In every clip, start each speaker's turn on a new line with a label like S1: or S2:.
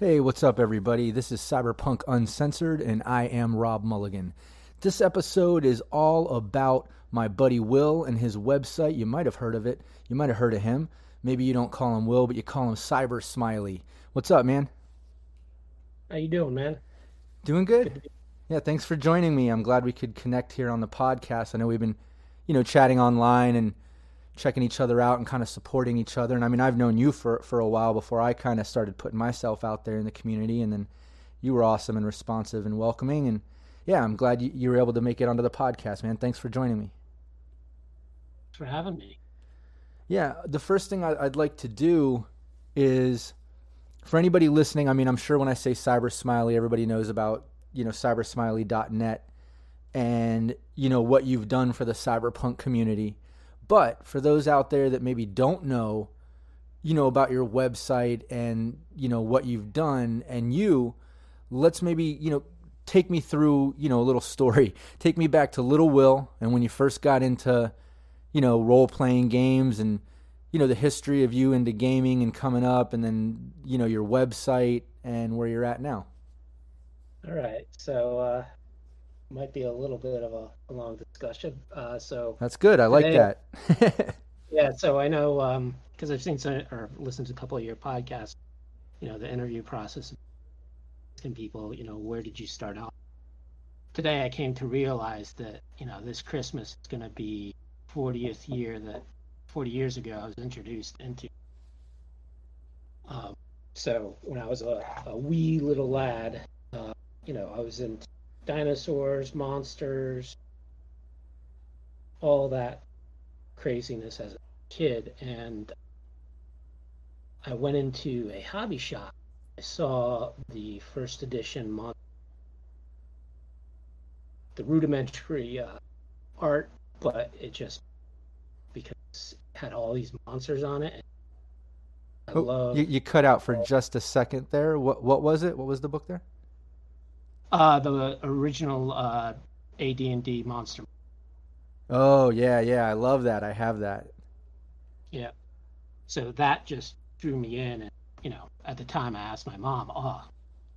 S1: Hey, what's up, everybody? This is Cyberpunk Uncensored, and I am Rob Mulligan. This episode is all about my buddy Will and his website. You might have heard of it. You might have heard of him. Maybe you don't call him Will, but you call him Cyber Smiley. What's up, man?
S2: How you doing, man?
S1: Doing good. Yeah, thanks for joining me. I'm glad we could connect here on the podcast. I know we've been, you know, chatting online and checking each other out and kind of supporting each other. And I mean, I've known you for for a while before I kind of started putting myself out there in the community, and then you were awesome and responsive and welcoming. And yeah, I'm glad you, you were able to make it onto the podcast, man. Thanks for joining me.
S2: Thanks for having me.
S1: Yeah, the first thing I, I'd like to do is for anybody listening. I mean, I'm sure when I say Cyber Smiley, everybody knows about you know cybersmiley.net and you know what you've done for the cyberpunk community but for those out there that maybe don't know, you know, about your website and, you know, what you've done and you, let's maybe, you know, take me through, you know, a little story. Take me back to Little Will and when you first got into, you know, role playing games and, you know, the history of you into gaming and coming up and then, you know, your website and where you're at now.
S2: All right. So, uh, might be a little bit of a, a long discussion. Uh, so
S1: that's good. I like that.
S2: yeah. So I know because um, I've seen some or listened to a couple of your podcasts. You know, the interview process, asking people, you know, where did you start out? Today, I came to realize that you know this Christmas is going to be 40th year that 40 years ago I was introduced into. Um, so when I was a, a wee little lad, uh, you know, I was in dinosaurs, monsters, all that craziness as a kid. And I went into a hobby shop. I saw the first edition mon- the rudimentary uh, art, but it just because it had all these monsters on it.
S1: I oh, love. You, you cut out for just a second there. What what was it? What was the book there?
S2: Uh, the original uh, AD&D monster.
S1: Oh yeah, yeah, I love that. I have that.
S2: Yeah. So that just drew me in, and you know, at the time I asked my mom, "Oh,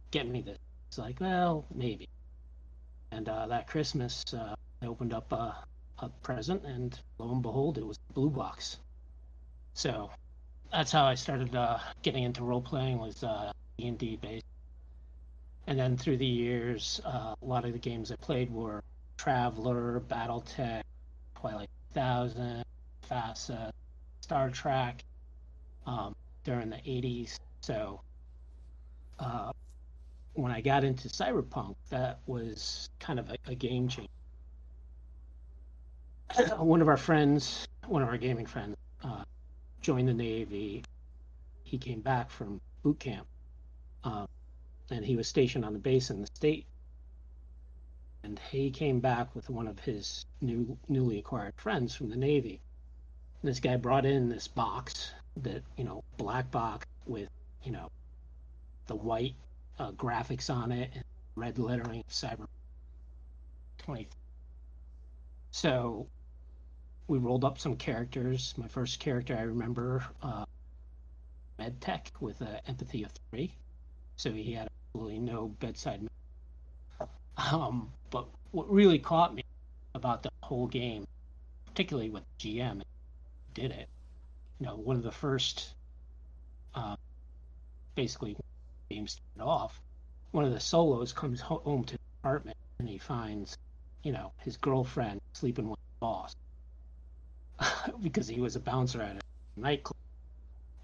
S2: get me this." It's like, well, maybe. And uh, that Christmas, uh, I opened up a, a present, and lo and behold, it was a blue box. So that's how I started uh, getting into role playing was uh, D&D based and then through the years, uh, a lot of the games I played were Traveller, BattleTech, Twilight 2000, FASA, Star Trek um, during the 80s. So uh, when I got into Cyberpunk, that was kind of a, a game changer. one of our friends, one of our gaming friends, uh, joined the Navy. He came back from boot camp. Um, and he was stationed on the base in the state. And he came back with one of his new newly acquired friends from the Navy. And this guy brought in this box that you know black box with you know the white uh, graphics on it and red lettering cyber 20 so we rolled up some characters my first character i remember uh, medtech with an empathy of three so he had absolutely no bedside. Um, but what really caught me about the whole game, particularly with GM, did it. You know, one of the first, uh, basically, games started off. One of the solos comes home to the apartment and he finds, you know, his girlfriend sleeping with the boss because he was a bouncer at a nightclub,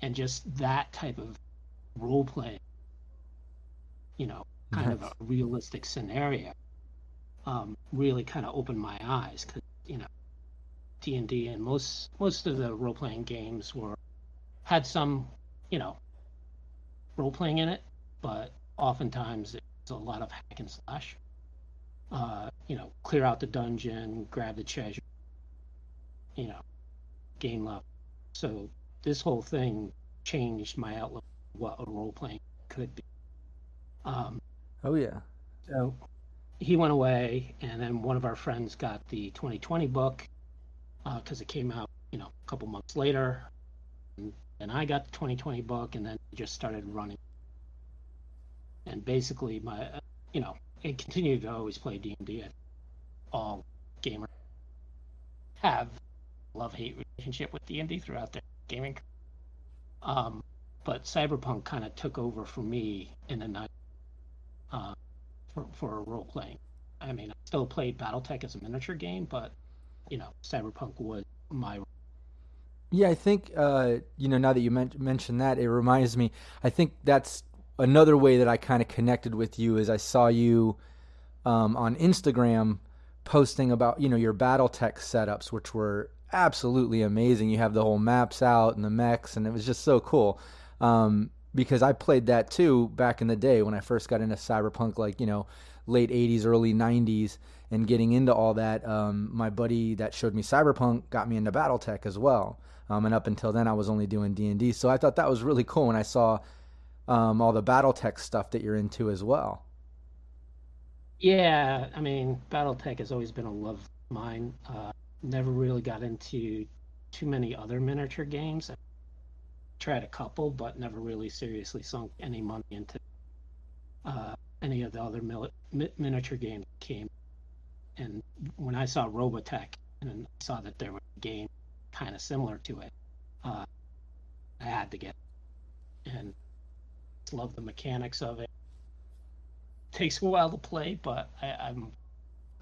S2: and just that type of role playing you know, kind of a realistic scenario, um, really kind of opened my eyes because you know, D and D and most most of the role playing games were had some, you know, role playing in it, but oftentimes it's a lot of hack and slash. Uh, you know, clear out the dungeon, grab the treasure, you know, game level. So this whole thing changed my outlook on what a role playing could be. Um,
S1: oh yeah.
S2: So he went away, and then one of our friends got the 2020 book because uh, it came out, you know, a couple months later. And, and I got the 2020 book, and then just started running. And basically, my, uh, you know, it continued to always play D&D. All gamers have love-hate relationship with D&D throughout their gaming. Um, but Cyberpunk kind of took over for me in the night uh, for for role playing. I mean, I still played BattleTech as a miniature game, but you know, Cyberpunk was my.
S1: Yeah, I think uh, you know now that you men- mentioned that, it reminds me. I think that's another way that I kind of connected with you is I saw you um, on Instagram posting about you know your BattleTech setups, which were absolutely amazing. You have the whole maps out and the mechs, and it was just so cool. Um, because I played that too back in the day when I first got into cyberpunk, like you know, late '80s, early '90s, and getting into all that. Um, my buddy that showed me cyberpunk got me into BattleTech as well. Um, and up until then, I was only doing D and D. So I thought that was really cool when I saw um, all the BattleTech stuff that you're into as well.
S2: Yeah, I mean, BattleTech has always been a love of mine. Uh, never really got into too many other miniature games tried a couple, but never really seriously sunk any money into uh, any of the other mi- miniature games that came. And when I saw Robotech and I saw that there was a game kind of similar to it, uh, I had to get it. And love the mechanics of it. Takes a while to play, but I, I'm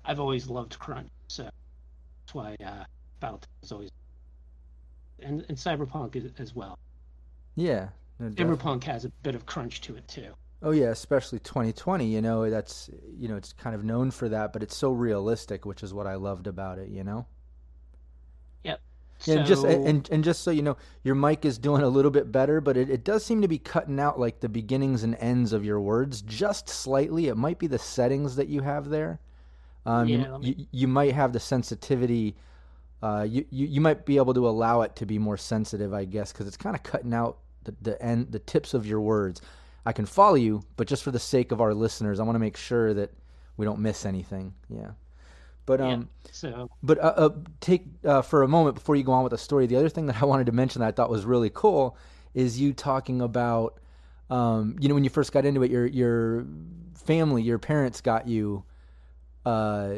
S2: I've always loved crunch, so that's why uh, Battletech is always and, and Cyberpunk as well.
S1: Yeah.
S2: No, Cyberpunk has a bit of crunch to it too.
S1: Oh yeah, especially 2020. You know, that's you know, it's kind of known for that, but it's so realistic, which is what I loved about it. You know.
S2: Yep.
S1: And just and, and just so you know, your mic is doing a little bit better, but it, it does seem to be cutting out like the beginnings and ends of your words just slightly. It might be the settings that you have there. Um, yeah, you, me... you, you might have the sensitivity. Uh, you, you you might be able to allow it to be more sensitive, I guess, because it's kind of cutting out the the end the tips of your words. I can follow you, but just for the sake of our listeners, I want to make sure that we don't miss anything. Yeah. But um,
S2: yeah, so
S1: but uh, uh, take uh, for a moment before you go on with the story. The other thing that I wanted to mention that I thought was really cool is you talking about, um, you know, when you first got into it, your your family, your parents got you, uh,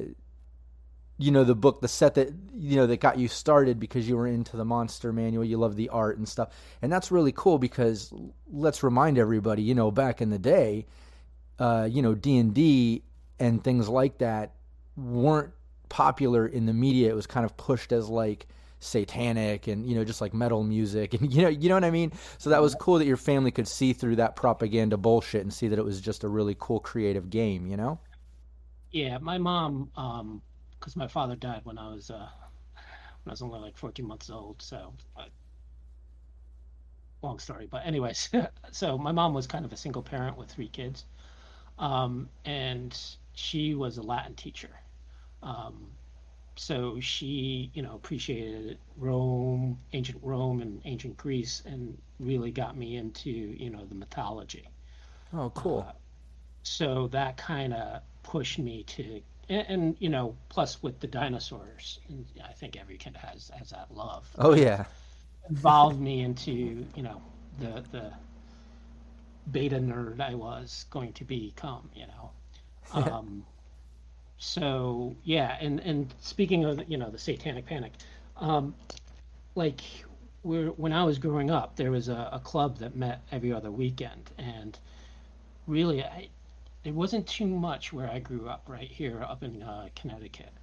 S1: you know the book the set that you know that got you started because you were into the monster manual you love the art and stuff. And that's really cool because let's remind everybody you know back in the day uh, you know d&d and things like that weren't popular in the media. It was kind of pushed as like satanic and you know just like metal music and you know you know what I mean? So that was cool that your family could see through that propaganda bullshit and see that it was just a really cool creative game you know?
S2: Yeah my mom um because my father died when I was uh, when I was only like 14 months old. So, uh, long story. But anyways, so my mom was kind of a single parent with three kids, um, and she was a Latin teacher. Um, so she, you know, appreciated Rome, ancient Rome, and ancient Greece, and really got me into, you know, the mythology.
S1: Oh, cool. Uh,
S2: so that kind of pushed me to and, and, you know, plus with the dinosaurs, I think every kid has has that love.
S1: Oh yeah,
S2: involved me into you know the the beta nerd I was going to become. You know, um, so yeah, and and speaking of you know the Satanic Panic, um, like when I was growing up, there was a, a club that met every other weekend, and really, I, it wasn't too much where I grew up, right here up in uh, Connecticut.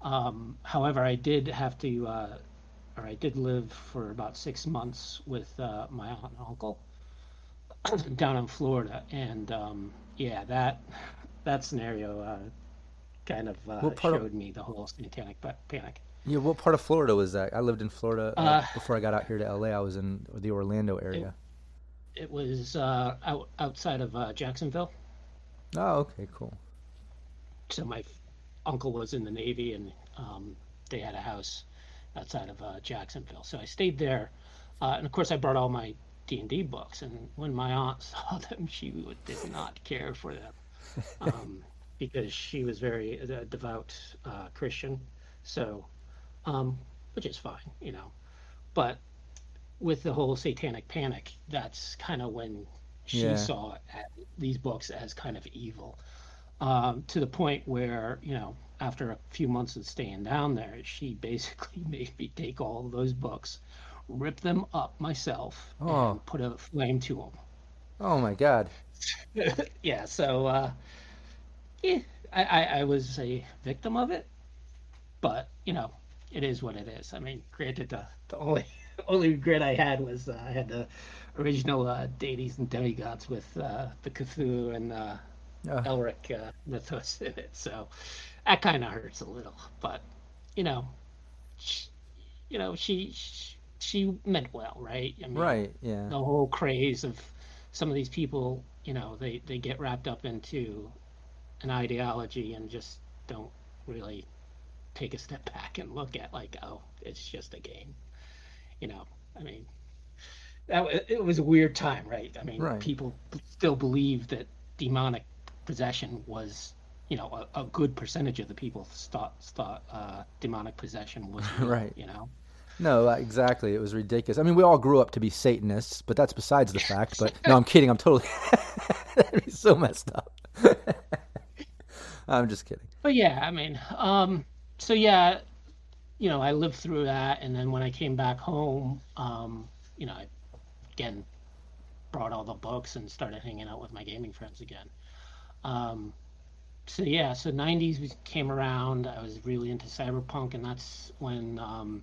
S2: Um, however, I did have to, uh, or I did live for about six months with uh, my aunt and uncle down in Florida, and um, yeah, that that scenario uh, kind of uh, showed of... me the whole satanic panic.
S1: Yeah, what part of Florida was that? I lived in Florida uh, before I got out here to LA. I was in the Orlando area.
S2: It, it was uh, out, outside of uh, Jacksonville.
S1: Oh, okay, cool.
S2: So my f- uncle was in the Navy, and um, they had a house outside of uh, Jacksonville. So I stayed there, uh, and of course I brought all my D and D books. And when my aunt saw them, she would, did not care for them um, because she was very uh, devout uh, Christian. So, um, which is fine, you know. But with the whole satanic panic, that's kind of when she
S1: Yeah.
S2: saw these books as kind of evil. Um, to the point where, you know, after a few months of staying down there, she basically made me take all of those books, rip them up myself,
S1: Oh.
S2: and put a flame to them.
S1: Oh my God.
S2: yeah, so uh, yeah, I, I, I was a victim of it, but you know, it is what it is. I mean, granted, the, the only only regret I had was uh, I had the original uh, deities and demigods with uh, the Cthulhu and uh,
S1: Oh.
S2: Elric uh, mythos in it, so that kind of hurts a little. But you know, she, you know, she she meant well, right? I mean,
S1: Right. Yeah.
S2: the whole craze of some of these people, you know, they, they get wrapped up into an ideology and just don't really take a step back and look at like, oh, it's just a game. You know, I mean, that it was a weird time, right? I mean,
S1: Right.
S2: people still believe that demonic possession was, you know, a, a good percentage of the people thought thought uh, demonic possession was real,
S1: Right.
S2: You know,
S1: No, uh, exactly. It was ridiculous. I mean, we all grew up to be Satanists, but that's besides the fact. But no, I'm kidding. I'm totally. That'd be so messed up. I'm just kidding.
S2: But yeah, I mean, um, so yeah, you know, I lived through that, and then when I came back home, um, you know, I again brought all the books and started hanging out with my gaming friends again. Um, so yeah, so '90s came around. I was really into cyberpunk, and that's when, um,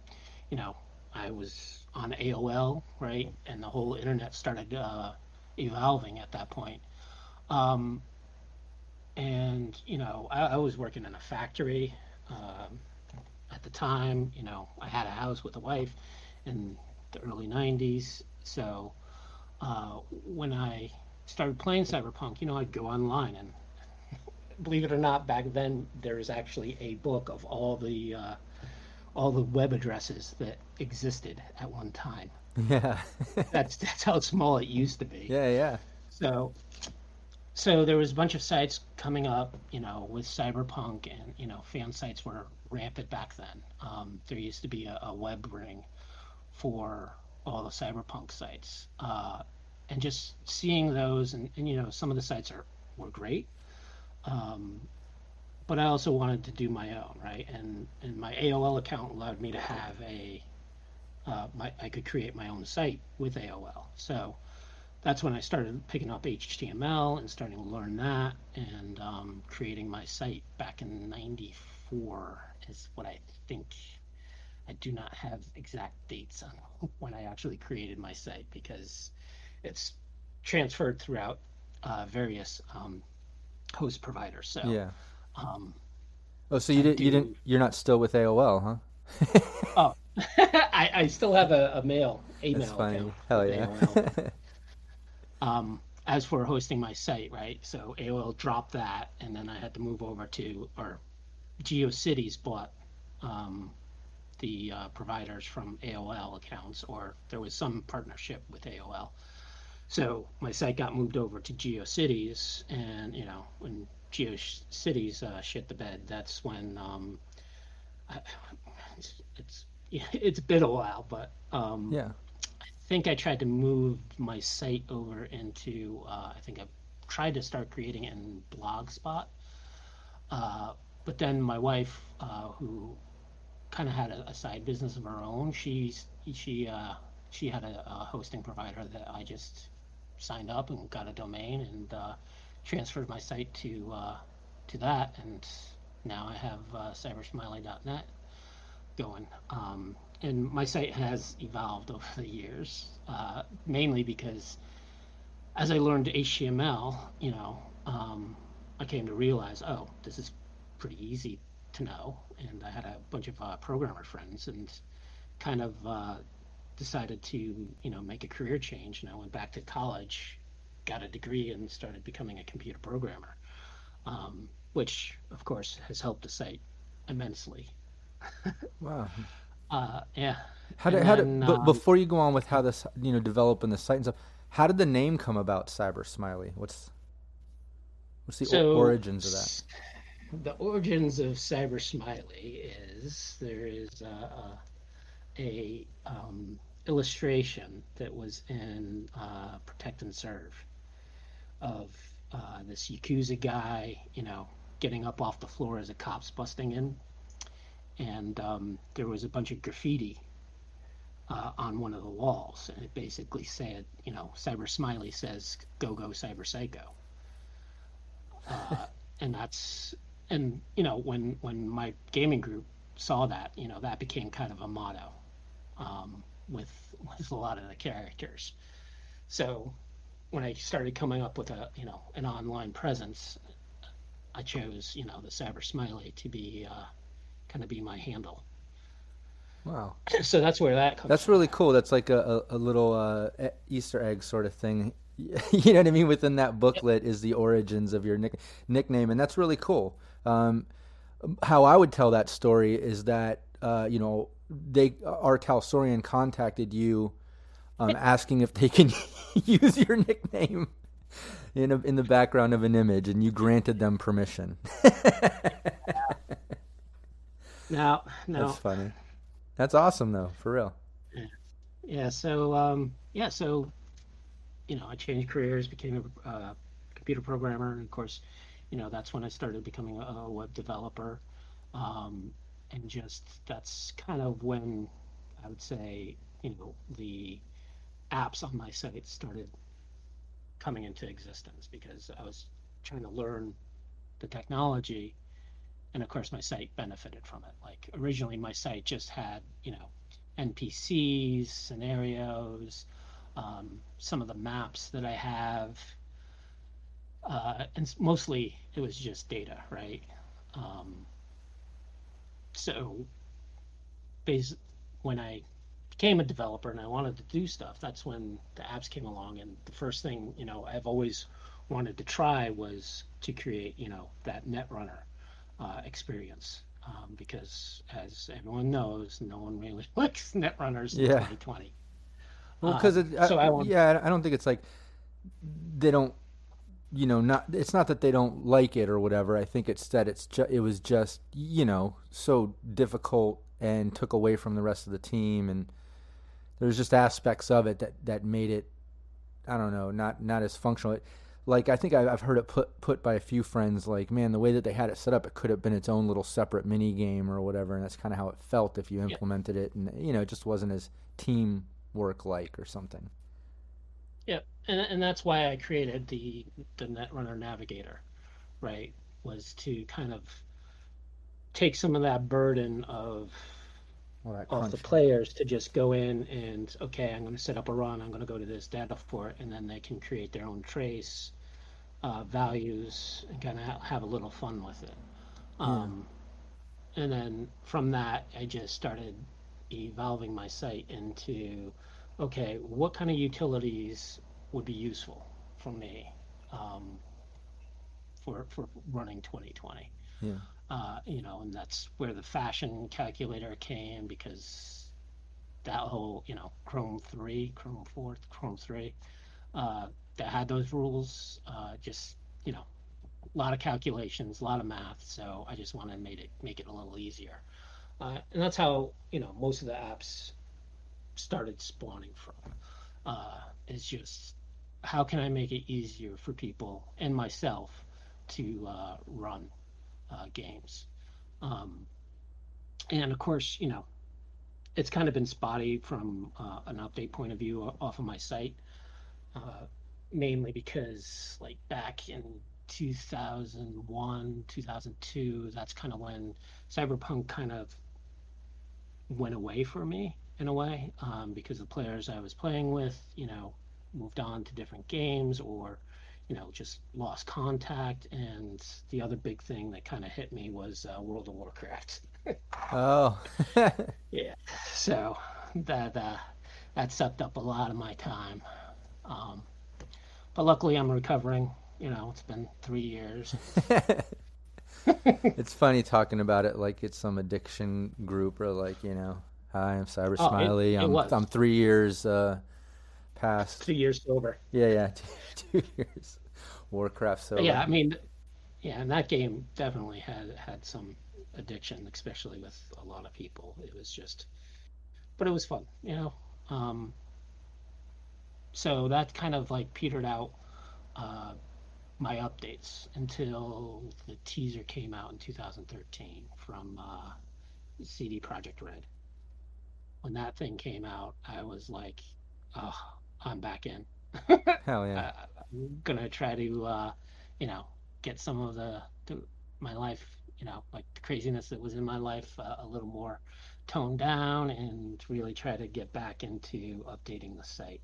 S2: you know, I was on AOL, right, and the whole internet started uh, evolving at that point. Um, and you know I, I was working in a factory um, at the time you know i had a house with a wife in the early 90s so uh, when i started playing cyberpunk you know i'd go online and believe it or not back then there was actually a book of all the uh, all the web addresses that existed at one time
S1: Yeah.
S2: that's that's how small it used to be
S1: yeah. Yeah.
S2: so, so there was a bunch of sites coming up, you know, with cyberpunk, and you know, fan sites were rampant back then. Um, there used to be a, a web ring for all the cyberpunk sites, uh, and just seeing those, and, and you know, some of the sites are were great, um, but I also wanted to do my own, right? And and my AOL account allowed me to have a, uh, my I could create my own site with AOL, so that's when I started picking up HTML and starting to learn that and um, creating my site back in '94 is what I think. I do not have exact dates on when I actually created my site because it's transferred throughout uh, various um, host providers. So,
S1: Yeah.
S2: um,
S1: Oh, so you did? You didn't? You're not still with AOL, huh?
S2: oh, I, I still have a, a mail, email
S1: That's funny.
S2: account.
S1: Hell yeah.
S2: Um, as for hosting my site, right? So AOL dropped that, and then I had to move over to, or GeoCities bought um, the uh, providers from AOL accounts, or there was some partnership with AOL. So my site got moved over to GeoCities, and you know when GeoCities uh, shit the bed, that's when um, I, it's, it's it's been a while, but um,
S1: yeah.
S2: I think I tried to move my site over into. Uh, I think I tried to start creating it in Blogspot, uh, but then my wife, uh, who kind of had a, a side business of her own, she's she uh, she had a, a hosting provider that I just signed up and got a domain and uh, transferred my site to uh, to that, and now I have uh, cybersmiley.net going. Um, and my site has evolved over the years, uh, mainly because as I learned HTML, you know, um, I came to realize, oh, this is pretty easy to know. And I had a bunch of uh, programmer friends and kind of uh, decided to you know make a career change, and I went back to college, got a degree, and started becoming a computer programmer, um, which of course has helped the site immensely.
S1: wow.
S2: Uh, yeah.
S1: How did, how did, but um, before you go on with how this, you know, developing the site and stuff, how did the name come about, Cyber Smiley? What's what's the so, origins of that?
S2: The origins of Cyber Smiley is there is a, a, a um, illustration that was in uh, Protect and Serve of uh, this Yakuza guy, you know, getting up off the floor as a cop's busting in. And um, there was a bunch of graffiti uh, on one of the walls, and it basically said, you know, Cyber Smiley says, "Go go Cyber Psycho," uh, and that's and you know when when my gaming group saw that, you know, that became kind of a motto um, with with a lot of the characters. So when I started coming up with a you know an online presence, I chose you know the Cyber Smiley to be uh, kind of be my handle.
S1: Wow.
S2: So that's where that comes.
S1: That's
S2: from.
S1: really cool. That's like a, a, a little uh, Easter egg sort of thing. you know what I mean? Within that booklet is the origins of your nick, nickname, and that's really cool. Um, how I would tell that story is that uh, you know they R. Talsorian contacted you, um, asking if they can use your nickname in a, in the background of an image, and you granted them permission.
S2: No, no.
S1: That's funny. That's awesome, though, for real.
S2: Yeah. Yeah. So, um, yeah. So, you know, I changed careers, became a uh, computer programmer, and of course, you know, that's when I started becoming a, web developer. Um, and just that's kind of when I would say, you know, the apps on my site started coming into existence because I was trying to learn the technology. And of course my site benefited from it. Like originally my site just had you know npcs scenarios um, some of the maps that i have uh, and mostly it was just data right um, so when i became a developer and i wanted to do stuff that's when the apps came along and the first thing you know i've always wanted to try was to create you know that netrunner uh, experience um, because, as everyone knows, no one really likes netrunners in yeah. 2020.
S1: Well, because um, so I, I yeah, I don't think it's like they don't, you know, not it's not that they don't like it or whatever. I think it's that it's ju- it was just you know so difficult and took away from the rest of the team, and there's just aspects of it that that made it, I don't know, not not as functional. It, like I think I've heard it put put by a few friends. Like, man, the way that they had it set up, it could have been its own little separate mini game or whatever, and that's kind of how it felt if you implemented it, and you know, it just wasn't as teamwork like or something.
S2: Yeah, and and that's why I created the the Netrunner Navigator, right? Was to kind of take some of that burden of off the players to just go in and okay, I'm going to set up a run. I'm going to go to this data port, and then they can create their own trace uh, values and kind of have a little fun with it. Um, yeah. And then from that, I just started evolving my site into okay, what kind of utilities would be useful for me um, for for running 2020.
S1: Yeah
S2: uh, you know, and that's where the fashion calculator came because that whole, you know, Chrome 3, Chrome 4, Chrome 3, uh, that had those rules, uh, just, you know, a lot of calculations, a lot of math. So I just wanted to make it, make it a little easier. Uh, and that's how, you know, most of the apps started spawning from. Uh, it's just how can I make it easier for people and myself to uh, run uh, games. Um, and of course, you know, it's kind of been spotty from uh, an update point of view off of my site, uh, mainly because like back in 2001, 2002, that's kind of when Cyberpunk kind of went away for me in a way um, because the players I was playing with, you know, moved on to different games or you know, just lost contact. And the other big thing that kind of hit me was uh, World of Warcraft.
S1: oh,
S2: yeah. So that uh, that sucked up a lot of my time. Um, but luckily, I'm recovering. You know, it's been three years.
S1: it's funny talking about it like it's some addiction group or like you know, hi, I'm Cyber
S2: Oh,
S1: Smiley.
S2: it
S1: I'm
S2: was.
S1: I'm three years uh, past.
S2: Two years sober.
S1: Yeah, yeah, two, two years. Warcraft. So
S2: yeah, I mean, yeah, and that game definitely had had some addiction, especially with a lot of people. It was just, but it was fun, you know. Um, so that kind of like petered out uh, my updates until the teaser came out in 2013 from uh, CD Projekt Red. When that thing came out, I was like, "Oh, I'm back in."
S1: hell yeah.
S2: uh, I'm gonna try to, uh, you know, get some of the, the my life, you know, like the craziness that was in my life uh, a little more toned down, and really try to get back into updating the site.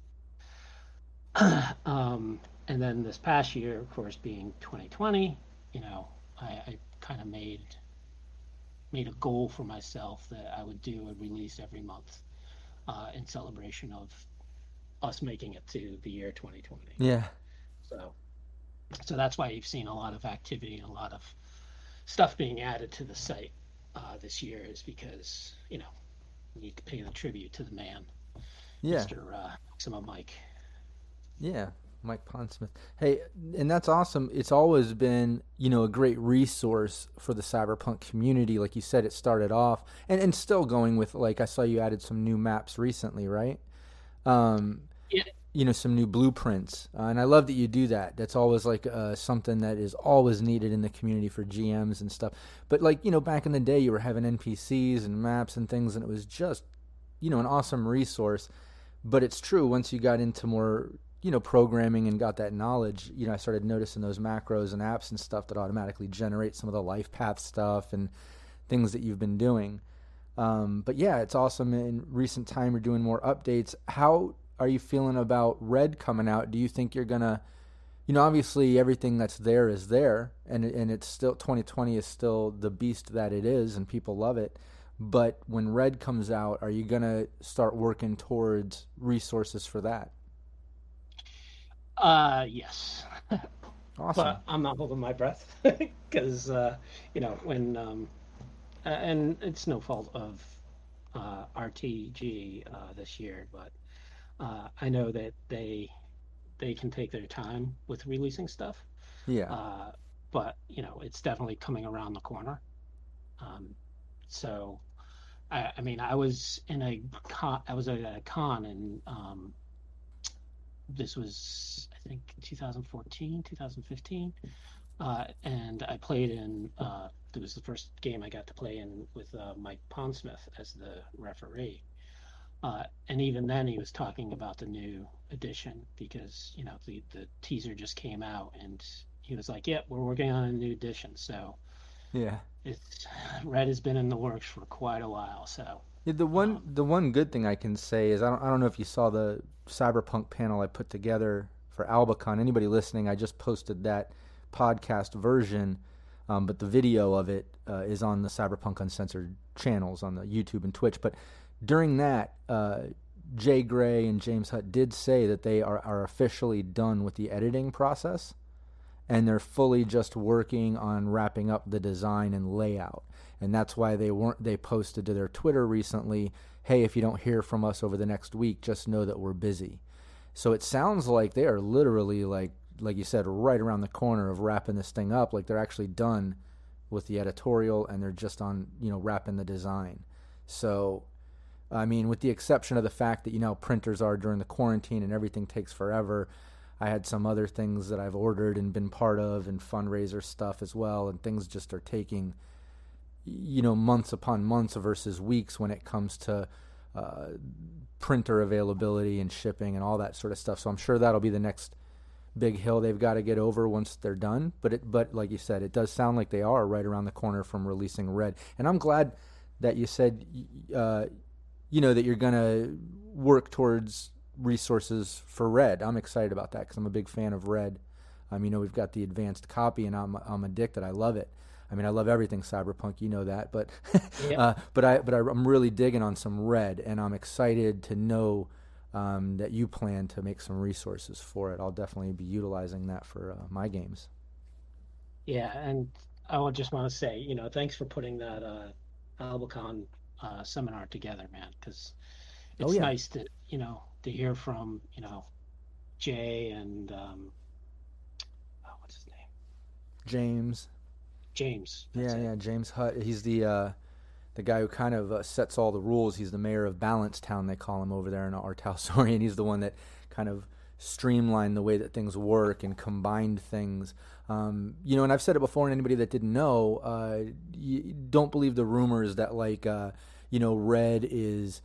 S2: um, and then this past year, of course, being 2020, you know, I, I kind of made made a goal for myself that I would do a release every month uh, in celebration of us making it to the year 2020.
S1: yeah.
S2: So, so that's why you've seen a lot of activity and a lot of stuff being added to the site uh, this year is because you know to pay the tribute to the man,
S1: Yeah.
S2: Mr. Uh, Maximum Mike.
S1: Yeah, Mike Pondsmith. Hey, and that's awesome. It's always been, you know, a great resource for the cyberpunk community. Like you said, it started off and, and still going with like I saw you added some new maps recently, right? Um
S2: Yeah.
S1: you know, some new blueprints. Uh, and I love that you do that. That's always like uh, something that is always needed in the community for GMs and stuff. But like, you know, back in the day you were having NPCs and maps and things and it was just, you know, an awesome resource. But it's true once you got into more you know programming and got that knowledge you know i started noticing those macros and apps and stuff that automatically generate some of the life path stuff and things that you've been doing. Um, but yeah it's awesome in recent time you're doing more updates. How are you feeling about red coming out? Do you think you're gonna you know obviously everything that's there is there and and it's still 2020 is still the beast that it is and people love it. But when red comes out are you gonna start working towards resources for that
S2: Uh, yes,
S1: awesome
S2: but I'm not holding my breath because uh, you know when um, uh, and it's no fault of uh, RTG uh, this year, but uh, I know that they they can take their time with releasing stuff.
S1: yeah
S2: Uh, but you know, it's definitely coming around the corner. Um, so, I, I mean, I was in a con, I was at a con, and um, this was I think 2014, 2015, uh, and I played in. Uh, it was the first game I got to play in with uh, Mike Pondsmith as the referee. Uh, and even then, he was talking about the new edition because you know the the teaser just came out, and he was like, "Yep, we're working on a new edition." So
S1: yeah
S2: it's Red has been in the works for quite a while. So
S1: Yeah, the one the one good thing I can say is I don't I don't know if you saw the cyberpunk panel I put together for Albacon. Anybody listening, I just posted that podcast version, um, but the video of it uh, is on the Cyberpunk Uncensored channels on the YouTube and Twitch. But during that, uh, J Gray and James Hutt did say that they are, are officially done with the editing process and they're fully just working on wrapping up the design and layout. And that's why they weren't they posted to their Twitter recently, "Hey, if you don't hear from us over the next week, just know that we're busy." So it sounds like they are literally like like you said right around the corner of wrapping this thing up, like they're actually done with the editorial and they're just on, you know, wrapping the design. So I mean, with the exception of the fact that you know printers are during the quarantine and everything takes forever, I had some other things that I've ordered and been part of and fundraiser stuff as well, and things just are taking, you know, months upon months versus weeks when it comes to uh, printer availability and shipping and all that sort of stuff. So I'm sure that'll be the next big hill they've got to get over once they're done. But it, but like you said, it does sound like they are right around the corner from releasing Red, and I'm glad that you said, uh, you know, that you're gonna work towards resources for Red. I'm excited about that because I'm a big fan of Red. Um, you know, we've got the advanced copy, and I'm I'm addicted. I love it. I mean, I love everything cyberpunk. You know that, but uh, but I but I, I'm really digging on some Red, and I'm excited to know um, that you plan to make some resources for it. I'll definitely be utilizing that for uh, my games.
S2: Yeah, and I would just want to say, you know, thanks for putting that uh, Albacon uh, seminar together, man, because
S1: Oh,
S2: it's
S1: yeah.
S2: nice to, you know, to hear from, you know, Jay and um, oh, what's his name,
S1: James,
S2: James.
S1: yeah,
S2: it.
S1: yeah, James Hutt. He's the uh, the guy who kind of uh, sets all the rules. He's the mayor of Balancetown, they call him over there in R. Talsorian. He's the one that kind of streamlined the way that things work and combined things. Um, you know, and I've said it before, and anybody that didn't know, uh, you don't believe the rumors that like, uh, you know, Red is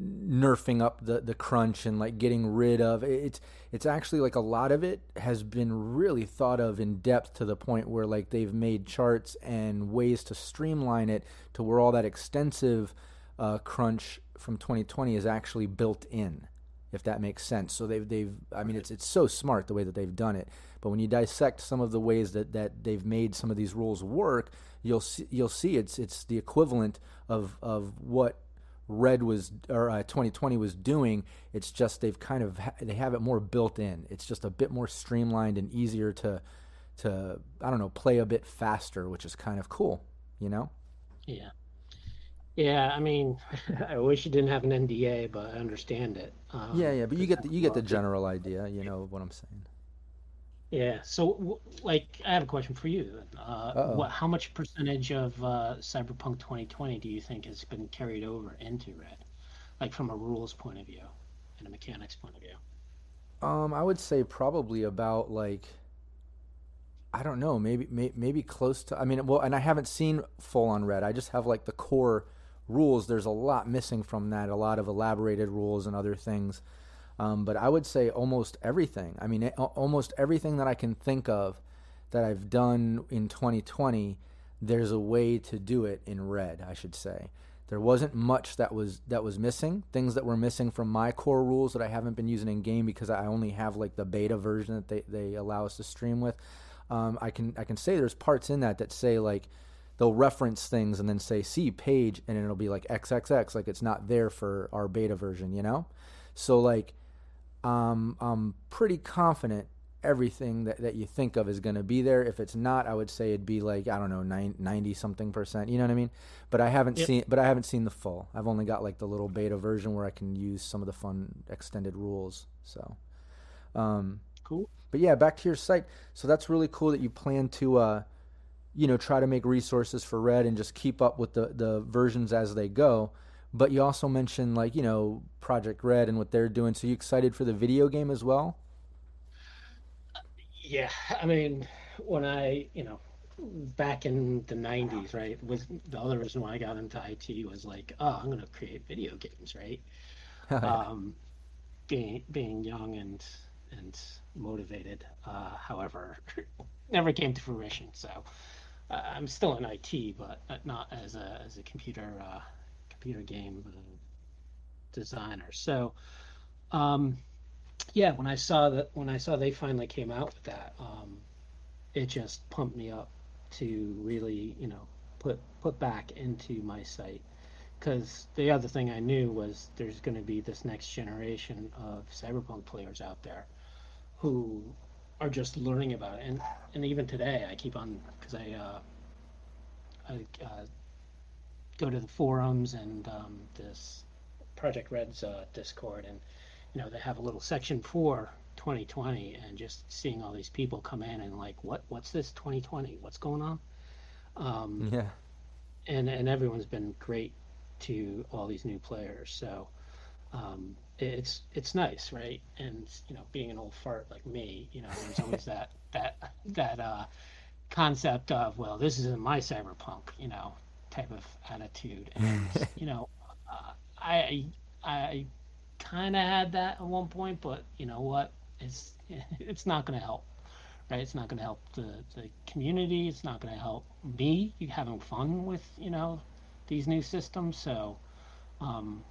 S1: nerfing up the the crunch and like getting rid of it's it's actually like a lot of it has been really thought of in depth to the point where like they've made charts and ways to streamline it to where all that extensive uh, crunch from 2020 is actually built in if that makes sense. So they've they've I mean it's it's so smart the way that they've done it. But when you dissect some of the ways that that they've made some of these rules work you'll see you'll see it's it's the equivalent of of what Red was or uh, 2020 was doing. It's just they've kind of ha- they have it more built in. It's just a bit more streamlined and easier to to I don't know play a bit faster, which is kind of cool. You know?
S2: Yeah. Yeah, I mean, I wish you didn't have an NDA, but I understand it. Um,
S1: yeah, yeah. But you get the, you get the general idea. You know what I'm saying?
S2: Yeah. So, like, I have a question for you. Uh, what, how much percentage of uh, Cyberpunk 2020 do you think has been carried over into Red, like from a rules point of view and a mechanics point of view?
S1: Um, I would say probably about like I don't know, maybe may, maybe close to. I mean, well, and I haven't seen full on red. I just have like the core rules. There's a lot missing from that. A lot of elaborated rules and other things. Um, but I would say almost everything. I mean, almost everything that I can think of that I've done in 2020. There's a way to do it in red. I should say. There wasn't much that was that was missing. Things that were missing from my core rules that I haven't been using in game because I only have like the beta version that they, they allow us to stream with. Um, I can I can say there's parts in that that say like they'll reference things and then say see page and it'll be like XXX like it's not there for our beta version, you know. So like um, I'm pretty confident everything that, that you think of is going to be there. If it's not, I would say it'd be like I don't know, 90 something percent. You know what I mean? But I haven't
S2: Yep.
S1: seen, but I haven't seen the full. I've only got like the little beta version where I can use some of the fun extended rules. So, um,
S2: Cool.
S1: but yeah, back to your site. So that's really cool that you plan to, uh, you know, try to make resources for Red and just keep up with the the versions as they go. But you also mentioned like you know Projekt Red and what they're doing. So you excited for the video game as well?
S2: Yeah, I mean, when I, you know, back in the 90s, right, was the other reason why I got into IT was like, oh, I'm going to create video games, right? um, being being young and and motivated. Uh, however, never came to fruition. So uh, I'm still in IT, but not as a as a computer uh, computer game uh, designer. So um, yeah, when I saw that when I saw they finally came out with that, um, it just pumped me up to really you know put put back into my site because the other thing I knew was there's going to be this next generation of cyberpunk players out there who are just learning about it, and and even today I keep on because I uh, I uh, go to the forums and um, this Projekt Red's uh, Discord, and you know they have a little section for 2020, and just seeing all these people come in and like what what's this 2020? What's going on? Um,
S1: yeah.
S2: and and everyone's been great to all these new players. So um, it's it's nice, right? And you know, being an old fart like me, you know, there's always that that that uh, concept of well, this isn't my cyberpunk, you know, type of attitude. And you know, uh, I I kind of had that at one point, but you know what? It's it's not going to help. Right, it's not going to help the, the community. It's not going to help me having fun with you know these new systems. So, um,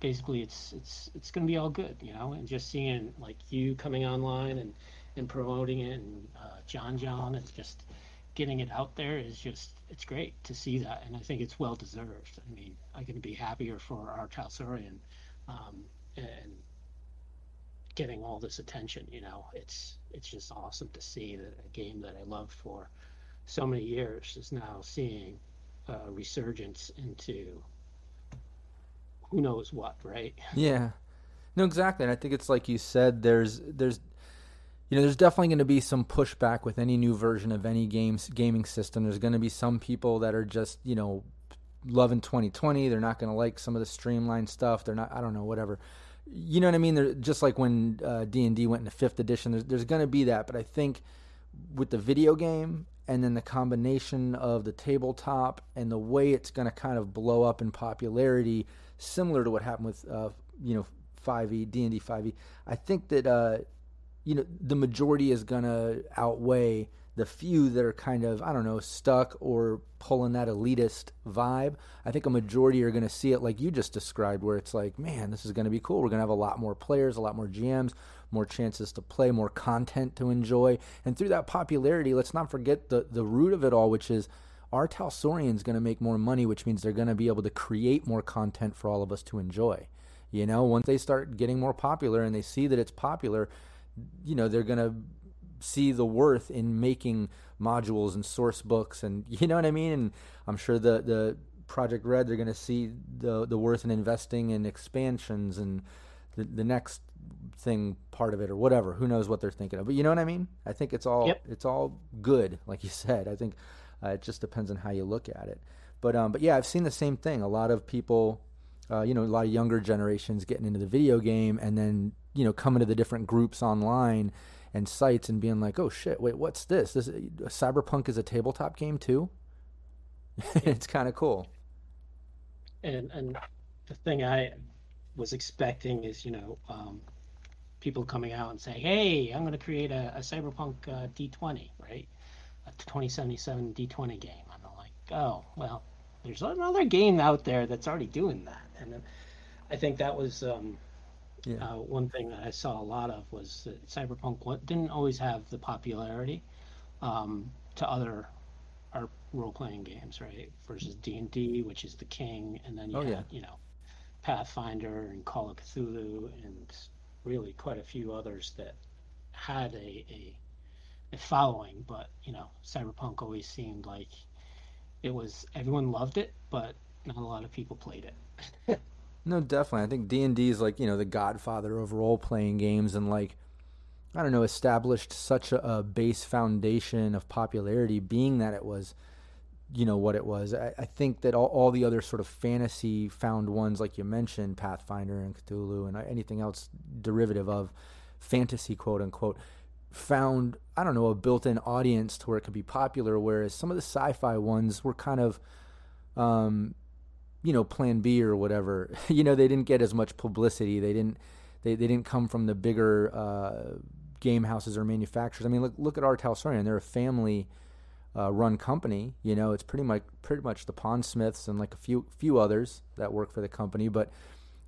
S2: basically, it's it's it's going to be all good, you know. And just seeing like you coming online and and promoting it, and uh, John John, and just getting it out there is just it's great to see that, and I think it's well deserved. I mean, I couldn't be happier for R. Talsorian. Um, and getting all this attention. You know, it's it's just awesome to see that a game that I loved for so many years is now seeing a resurgence into who knows what, right?
S1: Yeah. No, exactly. And I think it's like you said, there's there's you know, there's definitely going to be some pushback with any new version of any games gaming system. There's going to be some people that are just, you know, loving 2020. They're not going to like some of the streamlined stuff. They're not I don't know, whatever. You know what I mean? They're just like when uh, D&D went into 5th edition, there's there's going to be that, but I think with the video game and then the combination of the tabletop and the way it's going to kind of blow up in popularity similar to what happened with uh, you know 5e D&D 5e I think that uh, you know the majority is to outweigh the few that are kind of I don't know stuck or pulling that elitist vibe. I think a majority are going to see it like you just described, where it's like, man, this is going to be cool. We're going to have a lot more players, a lot more GMs, more chances to play, more content to enjoy, and through that popularity, let's not forget the the root of it all, which is R. Talsorian is going to make more money, which means they're going to be able to create more content for all of us to enjoy. You know, once they start getting more popular and they see that it's popular, you know, they're going to see the worth in making modules and source books and you know what I mean? And I'm sure the the Projekt Red they're going to see the the worth in investing in expansions and the, the next thing part of it or whatever. Who knows what they're thinking of. But you know what I mean? I think it's all
S2: Yep.
S1: it's all good like you said. I think uh, it just depends on how you look at it. But um but yeah I've seen the same thing. A lot of people uh, you know, a lot of younger generations getting into the video game and then, you know, coming to the different groups online and sites and being like, oh shit, wait, what's this? This Cyberpunk is a tabletop game too? it's kind of cool.
S2: and and the thing I was expecting is you know um, people coming out and saying, "Hey, I'm going to create a, a cyberpunk uh, D20, right? A 2077 D20 game." And I'm like, "Oh, well, there's another game out there that's already doing that." And then I think that was um,
S1: Yeah.
S2: uh, one thing that I saw a lot of was that cyberpunk didn't always have the popularity um, to other our role-playing games, right? Versus D and D, which is the king, and then you
S1: Oh,
S2: had
S1: yeah.
S2: you know Pathfinder and Call of Cthulhu, and really quite a few others that had a a, a following. But you know, cyberpunk always seemed like it was everyone loved it, but not a lot of people played it.
S1: No, definitely. I think D and D is like you know the godfather of role playing games, and like I don't know, established such a, a base foundation of popularity, being that it was, you know, what it was. I, I think that all, all the other sort of fantasy found ones, like you mentioned, Pathfinder and Cthulhu, and anything else derivative of fantasy, quote unquote, found I don't know a built-in audience to where it could be popular. Whereas some of the sci-fi ones were kind of um, you know plan b or whatever you know they didn't get as much publicity. They didn't they, they didn't come from the bigger uh, game houses or manufacturers. I mean look look at R. Talsorian. they're a family uh, run company. You know it's pretty much pretty much the Pondsmiths and like a few few others that work for the company but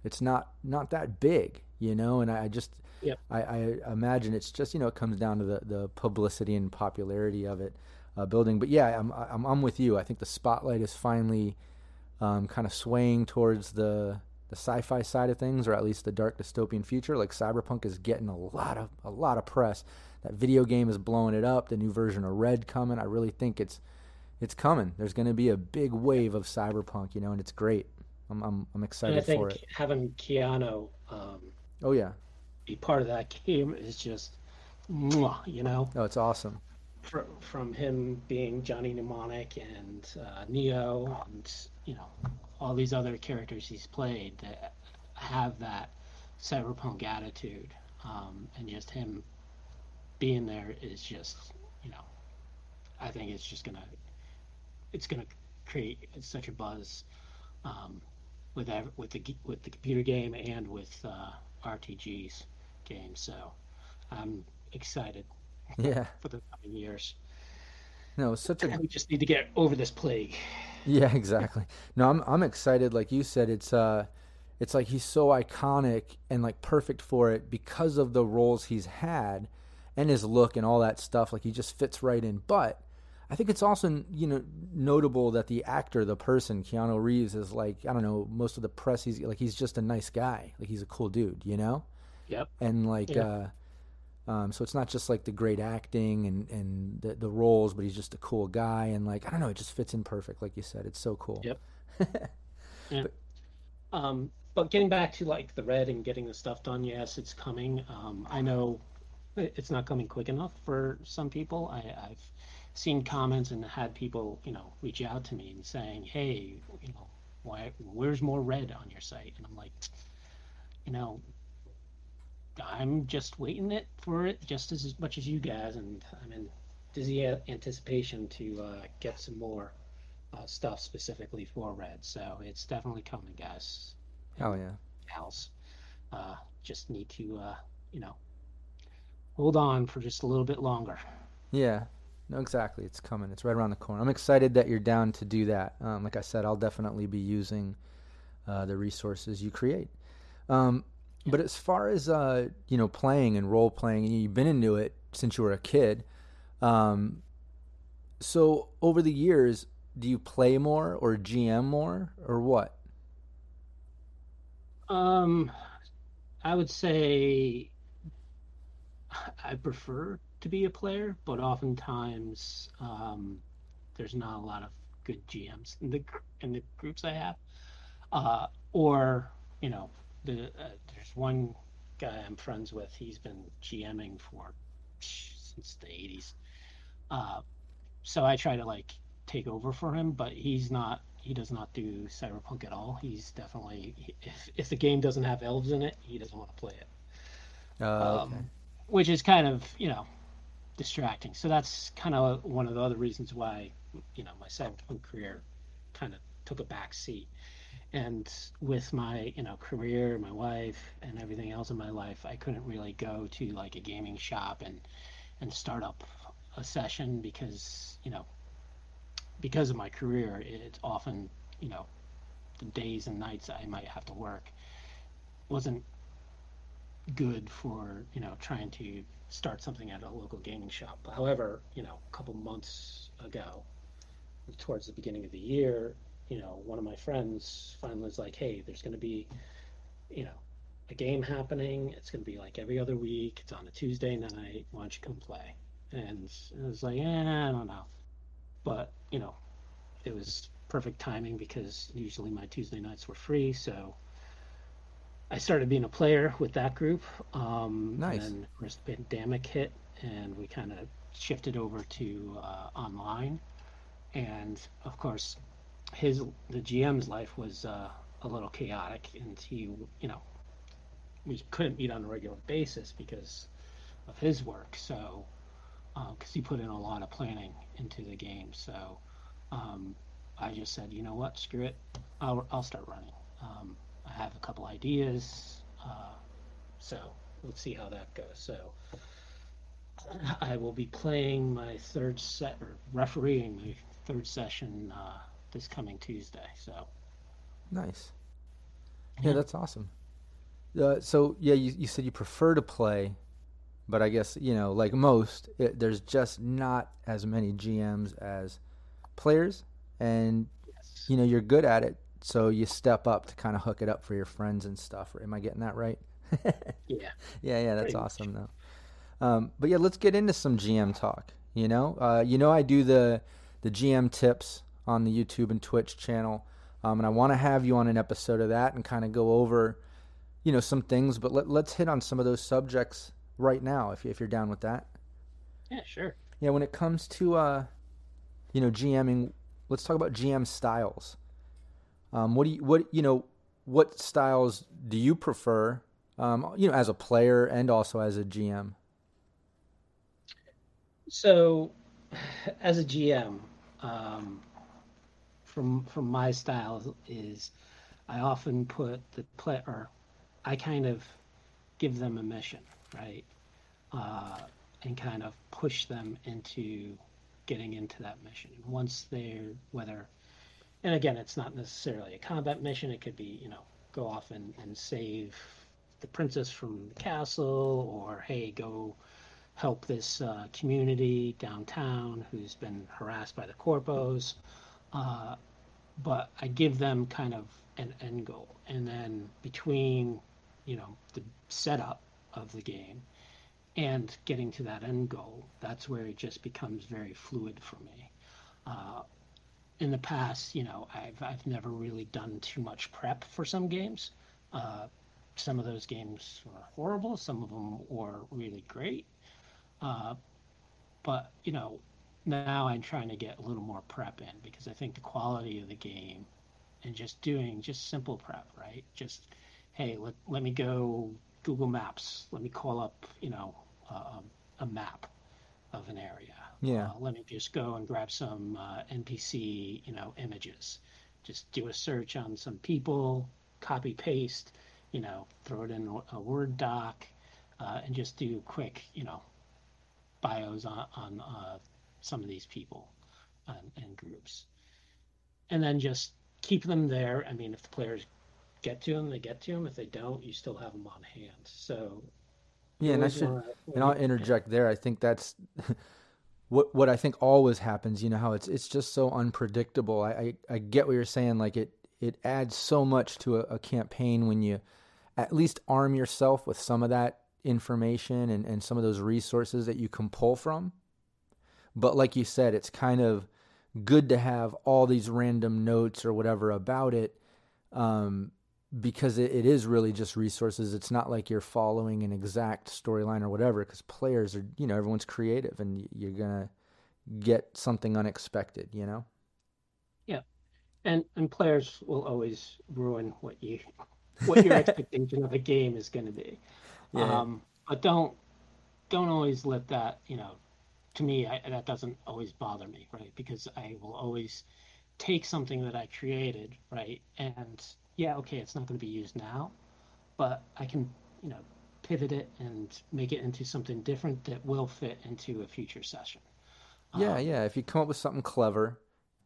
S1: it's not not that big you know? And i, I just
S2: Yep.
S1: I, I imagine it's just you know it comes down to the, the publicity and popularity of it uh, building. But yeah I'm, I'm i'm with you. I think the spotlight is finally um, kind of swaying towards the the sci-fi side of things, or at least the dark dystopian future. Like Cyberpunk is getting a lot of a lot of press. That video game is blowing it up. The new version of Red coming. I really think it's it's coming. There's going to be a big wave of Cyberpunk, you know, and it's great. I'm I'm, I'm
S2: And I
S1: excited
S2: think
S1: for it.
S2: having Keanu um,
S1: Oh yeah.
S2: be part of that game is just, mwah, you know,
S1: Oh, it's awesome.
S2: Fr- from him being Johnny Mnemonic and uh, Neo and you know all these other characters he's played that have that cyberpunk attitude, um, and just him being there is just you know, I think it's just gonna it's gonna create such a buzz um, with ev- with the with the computer game and with uh, RTGs games. So I'm excited
S1: Yeah.
S2: for the coming years.
S1: No, such a
S2: We just need to get over this plague.
S1: Yeah, exactly. No, I'm I'm excited. Like you said, it's uh, it's like he's so iconic and like perfect for it because of the roles he's had and his look and all that stuff. Like he just fits right in. But I think it's also you know notable that the actor, the person, Keanu Reeves, is like I don't know most of the press. He's like he's just a nice guy. Like he's a cool dude, you know.
S2: Yep.
S1: And like,
S2: Yeah.
S1: uh, um, so it's not just like the great acting and and the, the roles, but he's just a cool guy. And like I don't know, it just fits in perfect. Like you said, it's so cool.
S2: Yep. Yeah. Um, but getting back to like the red and getting the stuff done, yes, it's coming. Um, I know it's not coming quick enough for some people. I, I've seen comments and had people, you know, reach out to me and saying, "Hey, you know, why? Where's more red on your site?" And I'm like, you know, I'm just waiting it for it just as much as you guys, and I'm in dizzy anticipation to uh, get some more uh, stuff specifically for red. So it's definitely coming, guys.
S1: Hell yeah.
S2: Gals, uh, just need to, uh, you know, hold on for just a little bit longer.
S1: Yeah. No, exactly. It's coming. It's right around the corner. I'm excited that you're down to do that. Um, like I said, I'll definitely be using uh, the resources you create. Um, But as far as uh, you know, playing and role playing, and you've been into it since you were a kid. Um, so over the years, do you play more or GM more or what?
S2: Um, I would say I prefer to be a player, but oftentimes um, there's not a lot of good GMs in the in the groups I have, uh, or you know, the uh, there's one guy I'm friends with. He's been GMing for since the 80s. Uh, so I try to like take over for him, but he's not. He does not do cyberpunk at all. He's definitely if if the game doesn't have elves in it, he doesn't want to play it
S1: Uh,
S2: um, which is kind of you know distracting. So that's kind of one of the other reasons why you know my cyberpunk career kind of took a back seat. And with my you know career, my wife, and everything else in my life, I couldn't really go to like a gaming shop and and start up a session because you know because of my career, it's often you know the days and nights I might have to work wasn't good for you know trying to start something at a local gaming shop. However, you know, a couple months ago, towards the beginning of the year, you know, one of my friends finally was like, "Hey, there's going to be, you know, a game happening. It's going to be like every other week. It's on a Tuesday night. Why don't you come play?" And I was like, "Eh, I don't know," but you know, it was perfect timing because usually my Tuesday nights were free, so. I started being a player with that group. Um,
S1: Nice.
S2: And then the pandemic hit, and we kind of shifted over to uh, online. And of course, his the GM's life was uh, a little chaotic, and he, you know, we couldn't meet on a regular basis because of his work. So, because he put in a lot of planning into the game, so um, I just said, you know what, screw it, I'll I'll start running. Um, I have a couple ideas, uh, so let's see how that goes. So I will be playing my third set or refereeing my third session uh, this coming Tuesday. So
S1: Nice. Yeah, that's awesome. Uh, so yeah, you, you said you prefer to play, but I guess you know, like most, it, there's just not as many GMs as players, and you know you're good at it, so you step up to kind of hook it up for your friends and stuff. Am I getting that right?
S2: yeah,
S1: Yeah, yeah, that's
S2: Pretty much.
S1: awesome though. Um, but yeah, let's get into some GM talk. You know, uh, you know, I do the the GM tips on the YouTube and Twitch channel, um, and I want to have you on an episode of that and kind of go over, you know, some things. But let, let's hit on some of those subjects right now, if if you're down with that.
S2: yeah, sure.
S1: Yeah, when it comes to uh, you know, GMing, let's talk about GM styles. Um, what do you what you know what styles do you prefer? Um, you know, as a player and also as a GM.
S2: So, as a GM, um, from from my style is, I often put the play or I kind of give them a mission, right, uh, and kind of push them into getting into that mission. And once they're whether, and again, it's not necessarily a combat mission. It could be you know go off and, and save the princess from the castle, or hey, go help this uh, community downtown who's been harassed by the corpos. Uh, but I give them kind of an end goal. And then between, you know, the setup of the game and getting to that end goal, that's where it just becomes very fluid for me. Uh, in the past, you know, I've I've never really done too much prep for some games. Uh, some of those games were horrible. Some of them were really great. Uh, but you know, now I'm trying to get a little more prep in because I think the quality of the game and just doing just simple prep, right? Just hey, let let me go Google Maps. Let me call up, you know, uh, a map of an area.
S1: Yeah.
S2: Uh, let me just go and grab some uh, NPC, you know, images. Just do a search on some people, copy paste, you know, throw it in a Word doc, uh, and just do quick, you know, bios on, on uh, some of these people and, and groups. And then just keep them there. I mean, if the players get to them, they get to them. If they don't, you still have them on hand. So,
S1: yeah, and I should, and I'll interject there. I think that's what what I think always happens. You know how it's it's just so unpredictable. I I, I get what you're saying. Like it it adds so much to a, a campaign when you at least arm yourself with some of that information and, and some of those resources that you can pull from. But like you said, it's kind of good to have all these random notes or whatever about it um, because it, it is really just resources. It's not like you're following an exact storyline or whatever because players are, you know, everyone's creative and you're going to get something unexpected, you know?
S2: Yeah. And, and players will always ruin what you what your expectation of a game is going to be. Yeah. Um, but don't don't always let that you know. To me, I, that doesn't always bother me, right? Because I will always take something that I created, right? And yeah, okay, it's not going to be used now, but I can you know pivot it and make it into something different that will fit into a future session.
S1: Yeah, um, yeah. If you come up with something clever,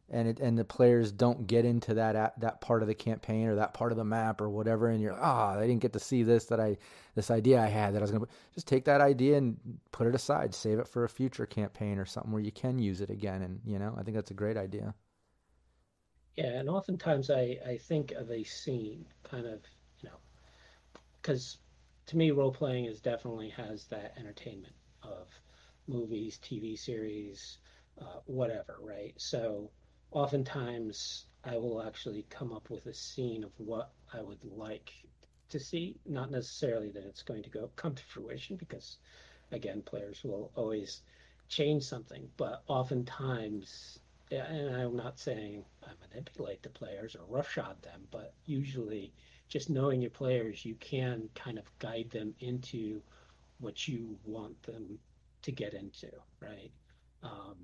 S1: and it, and the players don't get into that that part of the campaign or that part of the map or whatever, and you're ah, oh, I didn't get to see this that I this idea I had that I was gonna just take that idea and put it aside, save it for a future campaign or something where you can use it again, and you know I think that's a great idea.
S2: Yeah, and oftentimes I I think of a scene kind of you know because to me role playing is definitely has that entertainment of movies, TV series, uh, whatever, right? So oftentimes I will actually come up with a scene of what I would like to see. Not necessarily that it's going to go come to fruition, because again, players will always change something. But oftentimes, and I'm not saying I manipulate the players or roughshod them, but usually, just knowing your players, you can kind of guide them into what you want them to get into, right? Um,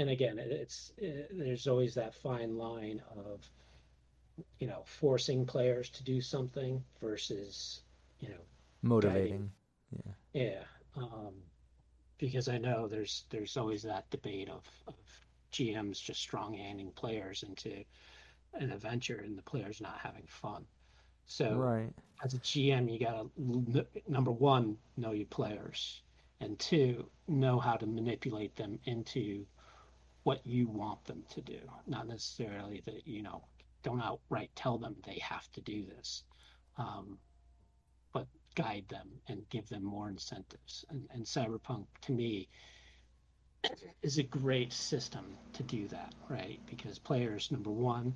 S2: and again, it's it, there's always that fine line of you know forcing players to do something versus you know
S1: motivating.
S2: Guiding. Yeah. Yeah. Um, because I know there's there's always that debate of, of GMs just strong handing players into an adventure and the players not having fun. So
S1: right.
S2: as a GM, you got to number one know your players, and two know how to manipulate them into what you want them to do, not necessarily that you know don't outright tell them they have to do this, um, but guide them and give them more incentives. And, and Cyberpunk, to me, is a great system to do that, right? Because players, number one,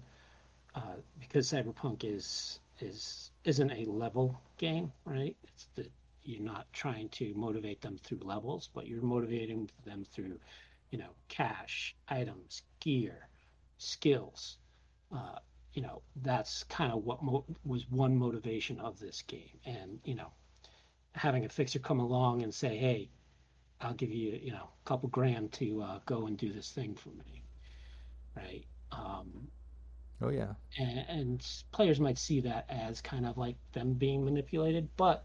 S2: uh, because Cyberpunk is is isn't a level game, right? It's that you're not trying to motivate them through levels, but you're motivating them through you know, cash, items, gear, skills. Uh, you know, that's kind of what mo- was one motivation of this game. And, you know, having a fixer come along and say, hey, I'll give you, you know, a couple grand to uh, go and do this thing for me. Right. Um,
S1: oh, yeah.
S2: And, and players might see that as kind of like them being manipulated, but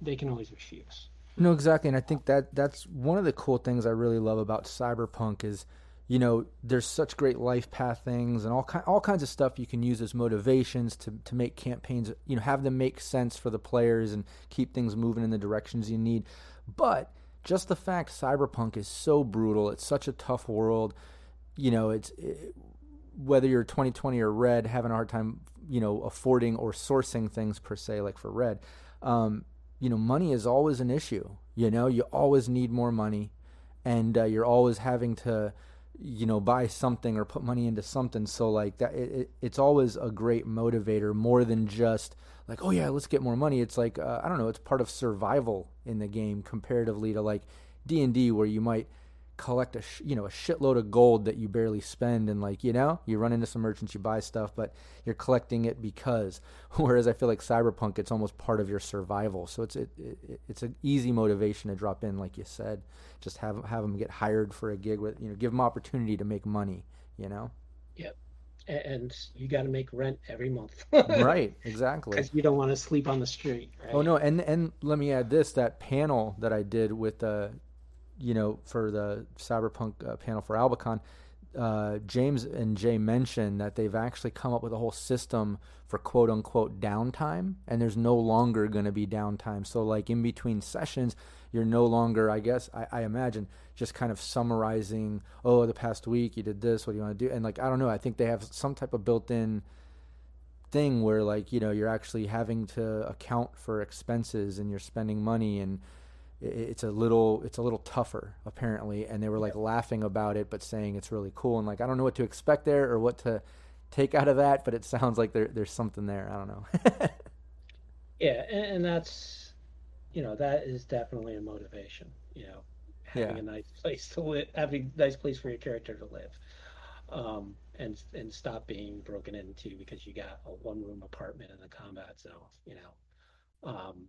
S2: they can always refuse.
S1: No, exactly, and I think that that's one of the cool things I really love about Cyberpunk is, you know, there's such great life path things and all ki- all kinds of stuff you can use as motivations to to make campaigns, you know, have them make sense for the players and keep things moving in the directions you need. But just the fact Cyberpunk is so brutal. It's such a tough world. You know, it's it, whether you're 2020 or Red, having a hard time, you know, affording or sourcing things per se, like for Red. Um, you know, money is always an issue. You know, you always need more money, and uh, you're always having to, you know, buy something or put money into something. So like that, it, it, it's always a great motivator more than just like, oh yeah, let's get more money. It's like uh, I don't know, it's part of survival in the game comparatively to like D and D, where you might collect a sh- you know a shitload of gold that you barely spend and like you know you run into some merchants you buy stuff but you're collecting it because whereas i feel like cyberpunk it's almost part of your survival. So it's it, it, it's an easy motivation to drop in like you said just have have them get hired for a gig with you know give them opportunity to make money you know?
S2: Yep. And you got to make rent every month.
S1: Right exactly.
S2: Because you don't want to sleep on the street right?
S1: oh no and and let me add this that panel that i did with uh you know, for the Cyberpunk uh, panel for Albacon, uh, James and Jay mentioned that they've actually come up with a whole system for quote unquote downtime, and there's no longer going to be downtime. So, like in between sessions, you're no longer, I guess, I, I, imagine, just kind of summarizing, oh, the past week you did this, what do you want to do? And, like, I don't know, I think they have some type of built in thing where, like, you know, you're actually having to account for expenses and you're spending money and, it's a little it's a little tougher apparently. And they were like laughing about it but saying it's really cool. And like i don't know what to expect there or what to take out of that but it sounds like there, there's something there. I don't know.
S2: Yeah and, and, that's you know that is definitely a motivation you know having yeah. a nice place to live having a nice place for your character to live um, and and stop being broken into because you got a one room apartment in the combat zone you know um,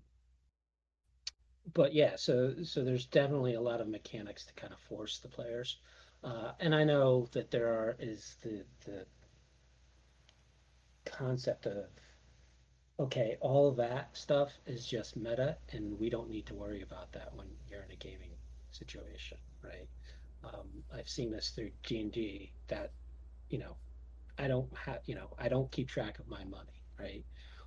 S2: but yeah, so so there's definitely a lot of mechanics to kind of force the players, uh, and I know that there are is the the concept of okay, all of that stuff is just meta, and we don't need to worry about that when you're in a gaming situation, right? Um, I've seen this through D and D that you know I don't have you know I don't keep track of my money, right?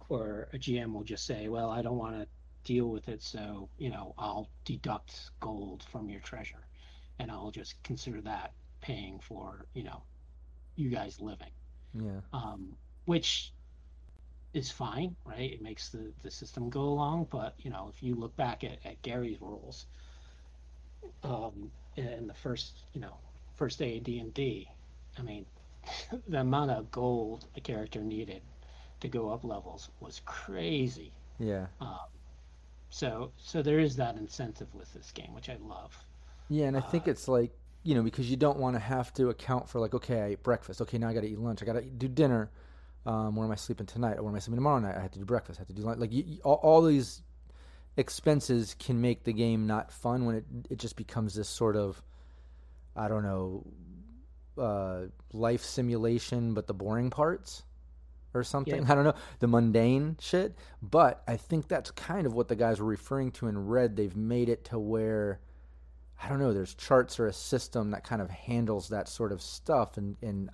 S2: Or a GM will just say, well, I don't want to deal with it. So, you know, I'll deduct gold from your treasure and I'll just consider that paying for, you know, you guys living.
S1: Yeah.
S2: Um, which is fine, right? It makes the, the system go along. But, you know, if you look back at, at Gary's rules, um, in the first, you know, first day of D&D, I mean, the amount of gold a character needed to go up levels was crazy.
S1: Yeah.
S2: Um, so so there is that incentive with this game, which I love.
S1: Yeah, and I think uh, it's like you know because you don't want to have to account for like okay I ate breakfast. Okay now I got to eat lunch. I got to do dinner. Um, where am I sleeping tonight? Or where am I sleeping tomorrow night? I have to do breakfast. I have to do lunch. Like you, all, all, these expenses can make the game not fun when it it just becomes this sort of I don't know uh, life simulation but the boring parts or something. Yeah. I don't know, the mundane shit. But I think that's kind of what the guys were referring to in Red. They've made it to where I don't know, there's charts or a system that kind of handles that sort of stuff and and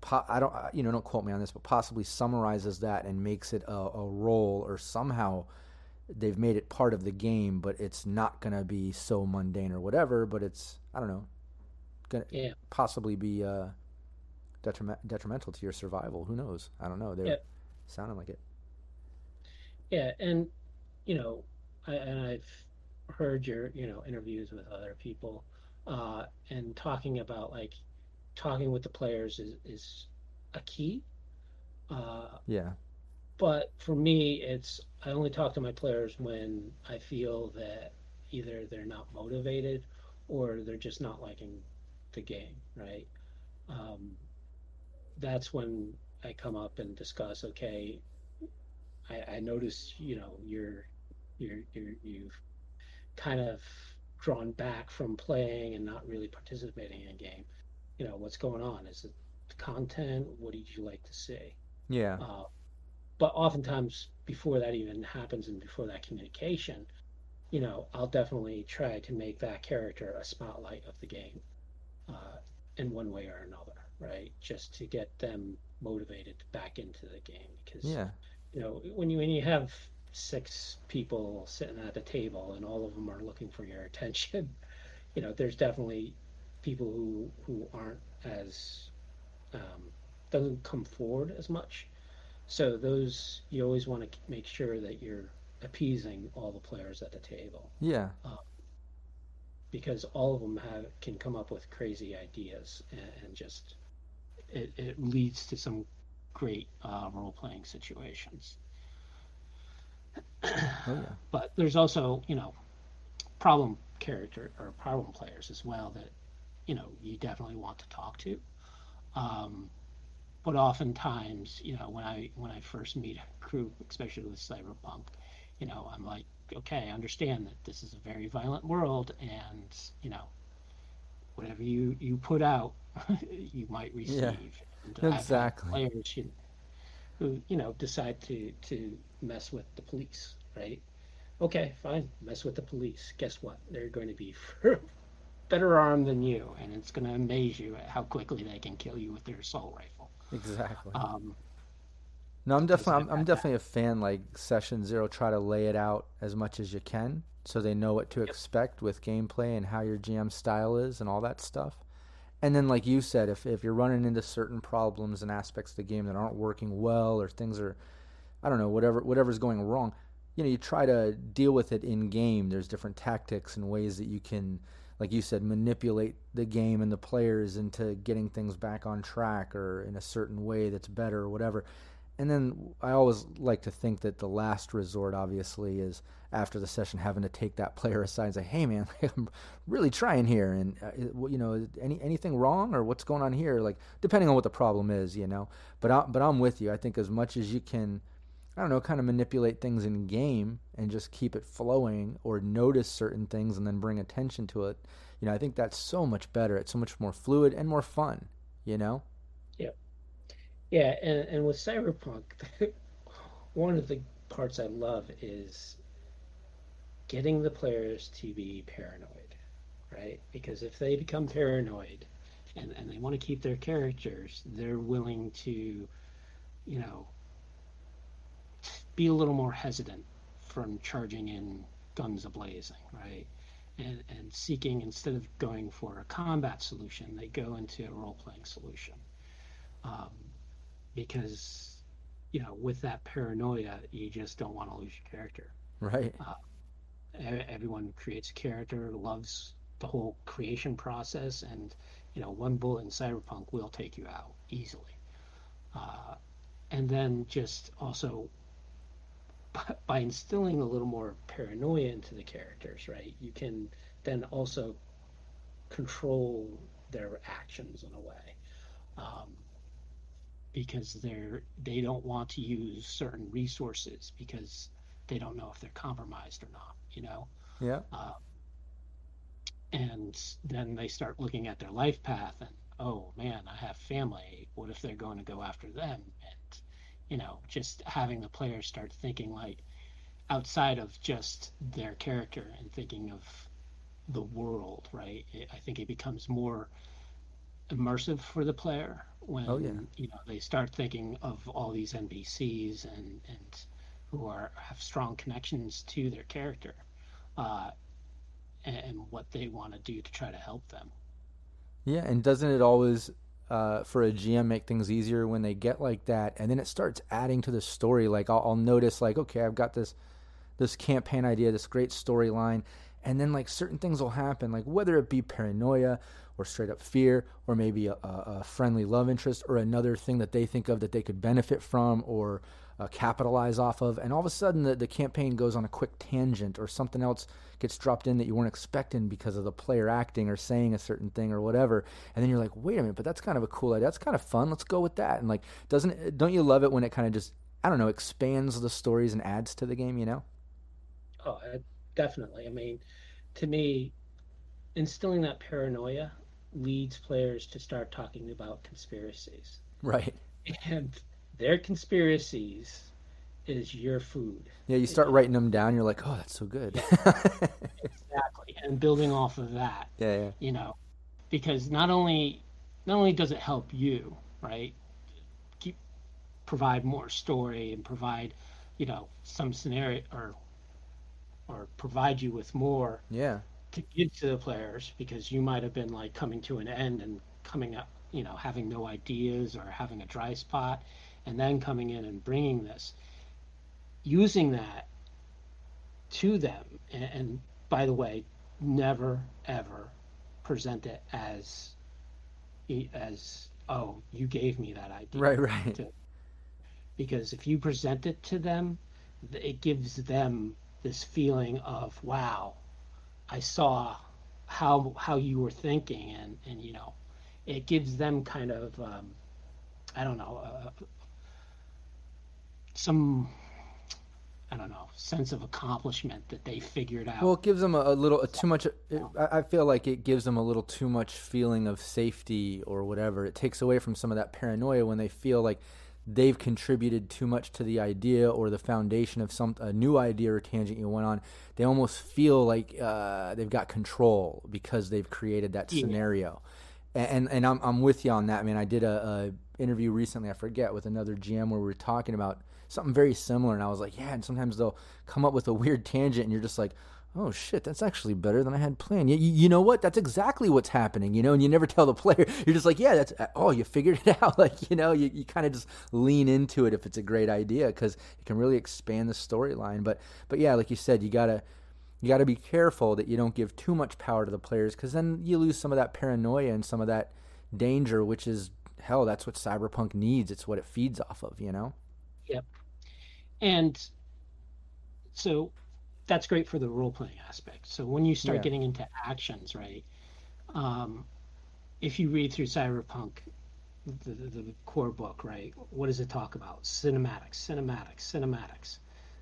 S1: po- I don't you know, don't quote me on this, but possibly summarizes that and makes it a, a role or somehow they've made it part of the game, but it's not going to be so mundane or whatever, but it's I don't know, to yeah. possibly be uh detriment, detrimental to your survival. Who knows? I don't know. They're yeah. sounding like it.
S2: Yeah, and you know, I, and I've heard your you know interviews with other people, uh, and talking about like talking with the players is is a key. Uh,
S1: yeah.
S2: But for me, it's I only talk to my players when I feel that either they're not motivated or they're just not liking the game, right? Um, that's when I come up and discuss. Okay, I, I notice you know you're you're you're you've kind of drawn back from playing and not really participating in a game. You know what's going on? Is it content? What did you like to see?
S1: Yeah. Uh,
S2: but oftentimes before that even happens and before that communication, you know, I'll definitely try to make that character a spotlight of the game uh, in one way or another right? Just to get them motivated back into the game because
S1: yeah,
S2: you know when you when you have six people sitting at a table and all of them are looking for your attention. You know, there's definitely people who who aren't as um, doesn't come forward as much. So those you always want to make sure that you're appeasing all the players at the table.
S1: Yeah.
S2: Um, because all of them have can come up with crazy ideas and, and just it, it leads to some great uh, role playing situations.
S1: Oh yeah.
S2: But there's also you know problem character or problem players as well that you know you definitely want to talk to. Um, but oftentimes, you know, when I when I first meet a group, especially with cyberpunk, you know, I'm like, okay, I understand that this is a very violent world, and you know, whatever you you put out, you might receive.
S1: Yeah,
S2: and
S1: exactly.
S2: Players you, who you know decide to to mess with the police, right? Okay, fine, mess with the police. Guess what? They're going to be better armed than you, and it's going to amaze you at how quickly they can kill you with their assault rifle.
S1: Exactly.
S2: Um,
S1: No, I'm definitely I'm, I'm definitely a fan. Like session zero, try to lay it out as much as you can, so they know what to expect with gameplay and how your GM style is and all that stuff. And then, like you said, if if you're running into certain problems and aspects of the game that aren't working well, or things are, I don't know, whatever whatever's going wrong, you know, you try to deal with it in game. There's different tactics and ways that you can, like you said, manipulate the game and the players into getting things back on track or in a certain way that's better or whatever and then I always like to think that the last resort, obviously, is after the session having to take that player aside and say, "Hey, man, I'm really trying here, and uh, you know, any anything wrong or what's going on here?" Like, depending on what the problem is, you know. But I, but I'm with you. I think as much as you can, I don't know, kind of manipulate things in game and just keep it flowing, or notice certain things and then bring attention to it. You know, I think that's so much better. It's so much more fluid and more fun. You know.
S2: Yeah. And, and with Cyberpunk, one of the parts I love is getting the players to be paranoid, right? Because if they become paranoid and, and they want to keep their characters, they're willing to, you know, be a little more hesitant from charging in guns ablazing, right? And, and seeking, instead of going for a combat solution, they go into a role playing solution. Um, because you know with that paranoia you just don't want to lose your character.
S1: Right.
S2: Uh, everyone creates a character loves the whole creation process and you know one bullet in cyberpunk will take you out easily. Uh, and then just also by instilling a little more paranoia into the characters right you can then also control their actions in a way. Um, because they're they don't want to use certain resources because they don't know if they're compromised or not you know?
S1: Yeah.
S2: Uh, and then they start looking at their life path and oh man i have family. What if they're going to go after them? And you know just having the players start thinking like outside of just their character and thinking of the world right? It, i think it becomes more immersive for the player when
S1: oh, yeah.
S2: you know they start thinking of all these NPCs and and who are have strong connections to their character, uh, and, and, what they want to do to try to help them.
S1: Yeah, and doesn't it always uh, for a GM make things easier when they get like that, and then it starts adding to the story. Like I'll, I'll notice, like okay, I've got this this campaign idea, this great storyline, and then like certain things will happen, like whether it be paranoia or straight up fear, or maybe a, a, friendly love interest, or another thing that they think of that they could benefit from or uh, capitalize off of. And all of a sudden, the, the campaign goes on a quick tangent, or something else gets dropped in that you weren't expecting because of the player acting or saying a certain thing or whatever. And then you're like, wait a minute, but that's kind of a cool idea. That's kind of fun. Let's go with that. And like, doesn't don't you love it when it kind of just I don't know expands the stories and adds to the game? You know?
S2: Oh, definitely. I mean, to me, instilling that paranoia leads players to start talking about conspiracies.
S1: Right.
S2: And their conspiracies is your food.
S1: Yeah, you start writing them down. You're like, oh, that's so good.
S2: exactly, and building off of that.
S1: Yeah, yeah.
S2: You know, because not only not only does it help you, right, keep provide more story and provide, you know, some scenario or or provide you with more
S1: Yeah.
S2: To give to the players because you might have been like coming to an end and coming up, you know, having no ideas or having a dry spot, and then coming in and bringing this, using that to them. And, and by the way, never ever present it as as oh you gave me that idea
S1: Right, right.
S2: to- because if you present it to them it gives them this feeling of wow i saw how how you were thinking and and you know it gives them kind of um, i don't know uh, some i don't know sense of accomplishment that they figured out
S1: Well, it gives them a, a little a too much. It, I I feel like it gives them a little too much feeling of safety or whatever. It takes away from some of that paranoia when they feel like they've contributed too much to the idea or the foundation of some a new idea or tangent you went on. They almost feel like uh, they've got control because they've created that
S2: Yeah.
S1: scenario. And and, I'm I'm with you on that, man. I did a, a interview recently. I forget with another GM where we were talking about something very similar, and I was like, yeah. And sometimes they'll come up with a weird tangent, and you're just like, oh shit, that's actually better than I had planned. You, you, know what? That's exactly what's happening, you know. And you never tell the player. You're just like, yeah, that's uh, oh, you figured it out. Like you know, you, you kind of just lean into it if it's a great idea because it can really expand the storyline. But but yeah, like you said, you gotta you got to be careful that you don't give too much power to the players because then you lose some of that paranoia and some of that danger, which is hell. That's what cyberpunk needs. It's what it feeds off of, you know.
S2: Yep. And so that's great for the role playing aspect. So when you start
S1: Yeah.
S2: getting into actions, right? Um, if you read through Cyberpunk, the, the, the core book, right? What does it talk about? Cinematics, cinematics, cinematics.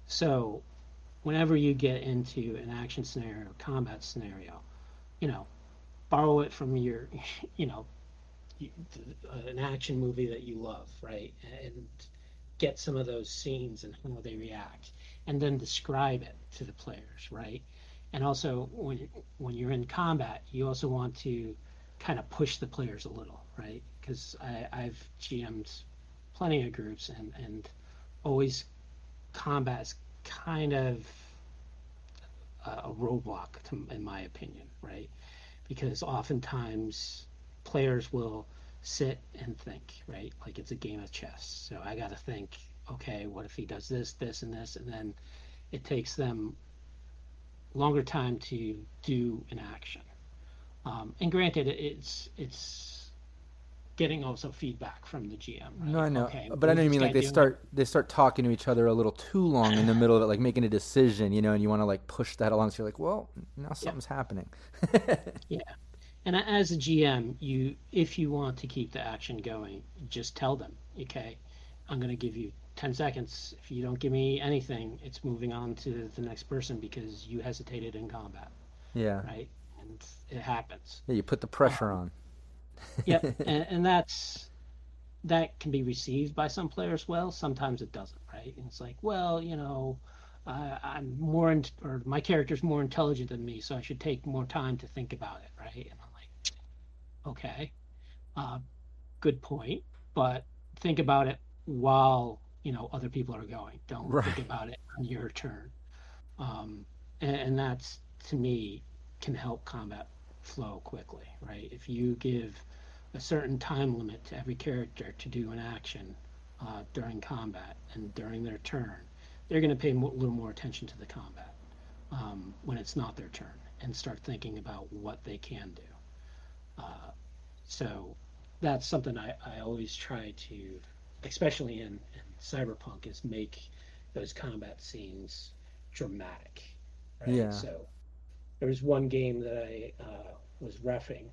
S2: So whenever you get into an action scenario, combat scenario, you know, borrow it from your, you know, you- an action movie that you love, right? And get some of those scenes and how they react, and then describe it to the players, right? And also, when when you're in combat, you also want to kind of push the players a little, right? Because I've GM'd plenty of groups, and and always combat is kind of a, a roadblock, to, in my opinion, right? Because oftentimes players will sit and think, right? Like it's a game of chess. So I got to think, okay, what if he does this, this, and this, and then it takes them longer time to do an action. Um, and granted, it's it's getting also feedback from the GM. Right?
S1: No, I know,
S2: Okay,
S1: but I know you mean like they start they start talking to each other a little too long in the middle of it, like making a decision, you know, and you want to like push that along. So you're like, well, now something's happening.
S2: Yeah. And as a GM, you if you want to keep the action going, just tell them, okay, I'm going to give you 10 seconds. If you don't give me anything, it's moving on to the next person because you hesitated in combat,
S1: yeah,
S2: right? And it happens.
S1: yeah. You put the pressure on.
S2: Yep. and, and that's that can be received by some players well. Sometimes it doesn't, right? And it's like, well, you know, I, I'm more, in, or my character's more intelligent than me, so I should take more time to think about it, right? And I'm like, okay, uh, good point, but think about it while you know other people are going. Don't
S1: Right.
S2: think about it on your turn. Um, and, and that's to me can help combat flow quickly, right? If you give a certain time limit to every character to do an action uh, during combat and during their turn, they're going to pay a little more attention to the combat um, when it's not their turn and start thinking about what they can do. Uh, so that's something I, I always try to, especially in, in Cyberpunk, is make those combat scenes dramatic. Right?
S1: Yeah.
S2: So there was one game that I uh, was refing,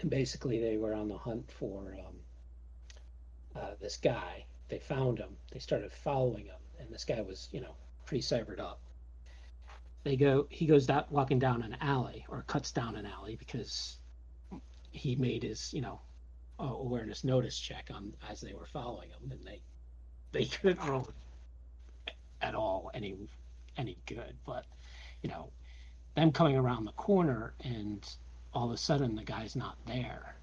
S2: and basically they were on the hunt for um, uh, this guy. They found him. They started following him, and this guy was, you know, pretty cybered up. They go. He goes down, walking down an alley, or cuts down an alley because he made his, you know, awareness notice check on as they were following him, and they they couldn't roll at all any any good. But you know, them coming around the corner and all of a sudden the guy's not there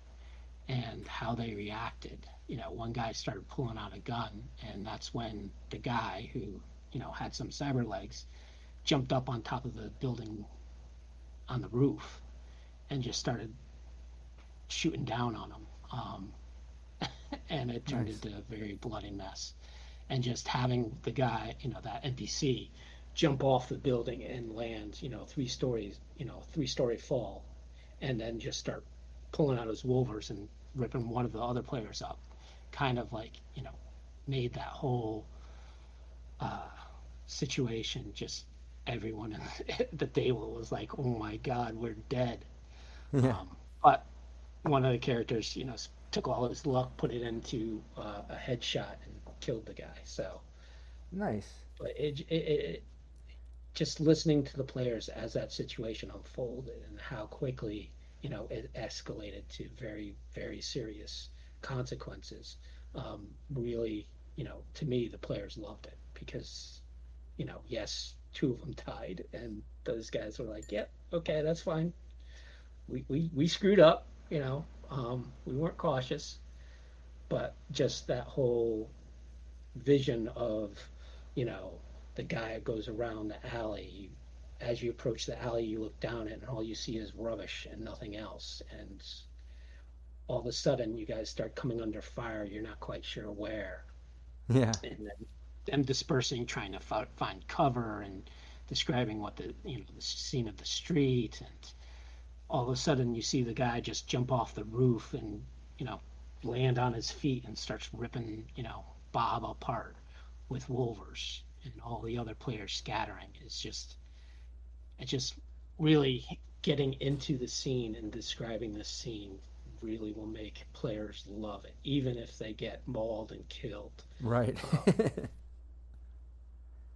S2: and how they reacted. You know, one guy started pulling out a gun, and that's when the guy who, you know, had some cyber legs jumped up on top of the building on the roof and just started shooting down on him. Um, and it turned nice. into a very bloody mess. And just having the guy, you know, that NPC jump off the building and land, you know, three stories, you know, three story fall, and then just start pulling out his wolvers and ripping one of the other players up, kind of like, you know, made that whole uh, situation just everyone in the table was like, "Oh my God, we're dead." Yeah. Um, but one of the characters, you know, took all of his luck, put it into uh, a headshot, and killed the guy. So
S1: nice.
S2: But it, it, it, just listening to the players as that situation unfolded and how quickly you know it escalated to very very serious consequences. Um, really, you know, to me, the players loved it because, you know, yes, two of them died, and those guys were like, "Yep, yeah, okay, that's fine. We we we screwed up, you know. Um, we weren't cautious, but just that whole vision of, you know, the guy goes around the alley. As you approach the alley, you look down it, and all you see is rubbish and nothing else. And all of a sudden, you guys start coming under fire. You're not quite sure where.
S1: Yeah.
S2: And then them dispersing, trying to f- find cover, and describing what the you know the scene of the street, and all of a sudden you see the guy just jump off the roof and you know land on his feet and starts ripping you know Bob apart with Wolvers and all the other players scattering. It's just it's just really getting into the scene and describing the scene really will make players love it, even if they get mauled and killed.
S1: Right.
S2: um,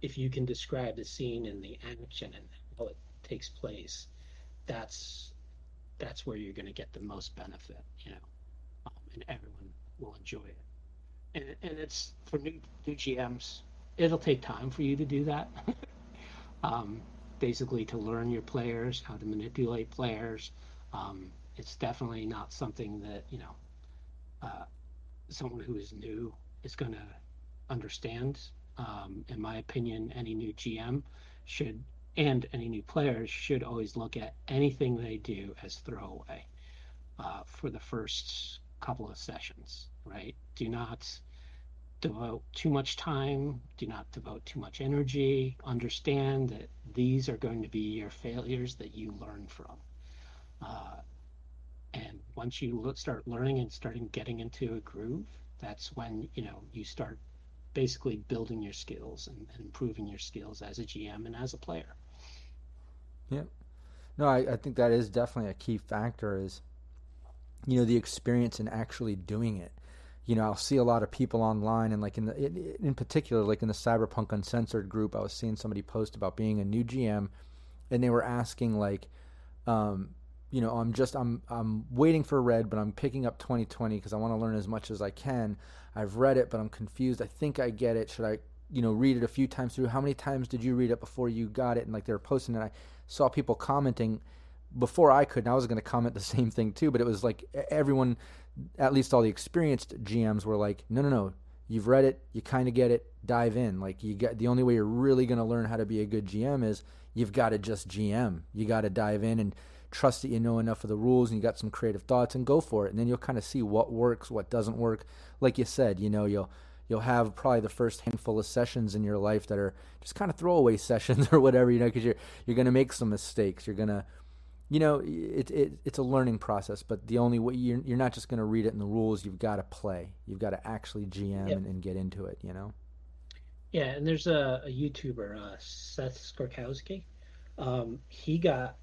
S2: if you can describe the scene and the action and how it takes place, that's that's where you're going to get the most benefit, you know, um, and everyone will enjoy it. And, and it's for new, new GMs, it'll take time for you to do that. um, basically, to learn your players, how to manipulate players. Um, it's definitely not something that, you know, uh, someone who is new is going to understand. Um, in my opinion, any new GM should and any new players should always look at anything they do as throwaway uh, for the first couple of sessions, right? Do not devote too much time, do not devote too much energy. Understand that these are going to be your failures that you learn from. Uh, and once you start learning and starting getting into a groove, that's when you know you start basically building your skills and, and improving your skills as a GM and as a player.
S1: Yeah. No, I, I think that is definitely a key factor is, you know, the experience in actually doing it. You know, I'll see a lot of people online, and like in the in, particular, like in the Cyberpunk Uncensored group, I was seeing somebody post about being a new GM, and they were asking like, um, you know, I'm just I'm I'm waiting for red, but I'm picking up 2020 because I want to learn as much as I can. I've read it, but I'm confused. I think I get it. Should I, you know, read it a few times through? How many times did you read it before you got it? And like they were posting it. I saw people commenting before I could, and I was going to comment the same thing too. But it was like everyone, at least all the experienced GMs, were like, "No, no, no, you've read it, you kind of get it, dive in." Like you get the only way you're really going to learn how to be a good GM is you've got to just GM. You got to dive in and trust that you know enough of the rules and you got some creative thoughts and go for it. And then you'll kind of see what works, what doesn't work. Like you said, you know, you'll you'll have probably the first handful of sessions in your life that are just kind of throwaway sessions or whatever, you know, because you're you're going to make some mistakes. You're going to, you know, it, it it's a learning process. But the only way you're you're not just going to read it in the rules. You've got to play. You've got to actually GM yep. and, and, get into it. You know.
S2: Yeah, and there's a, a YouTuber, uh, Seth Skorkowski. Um, he got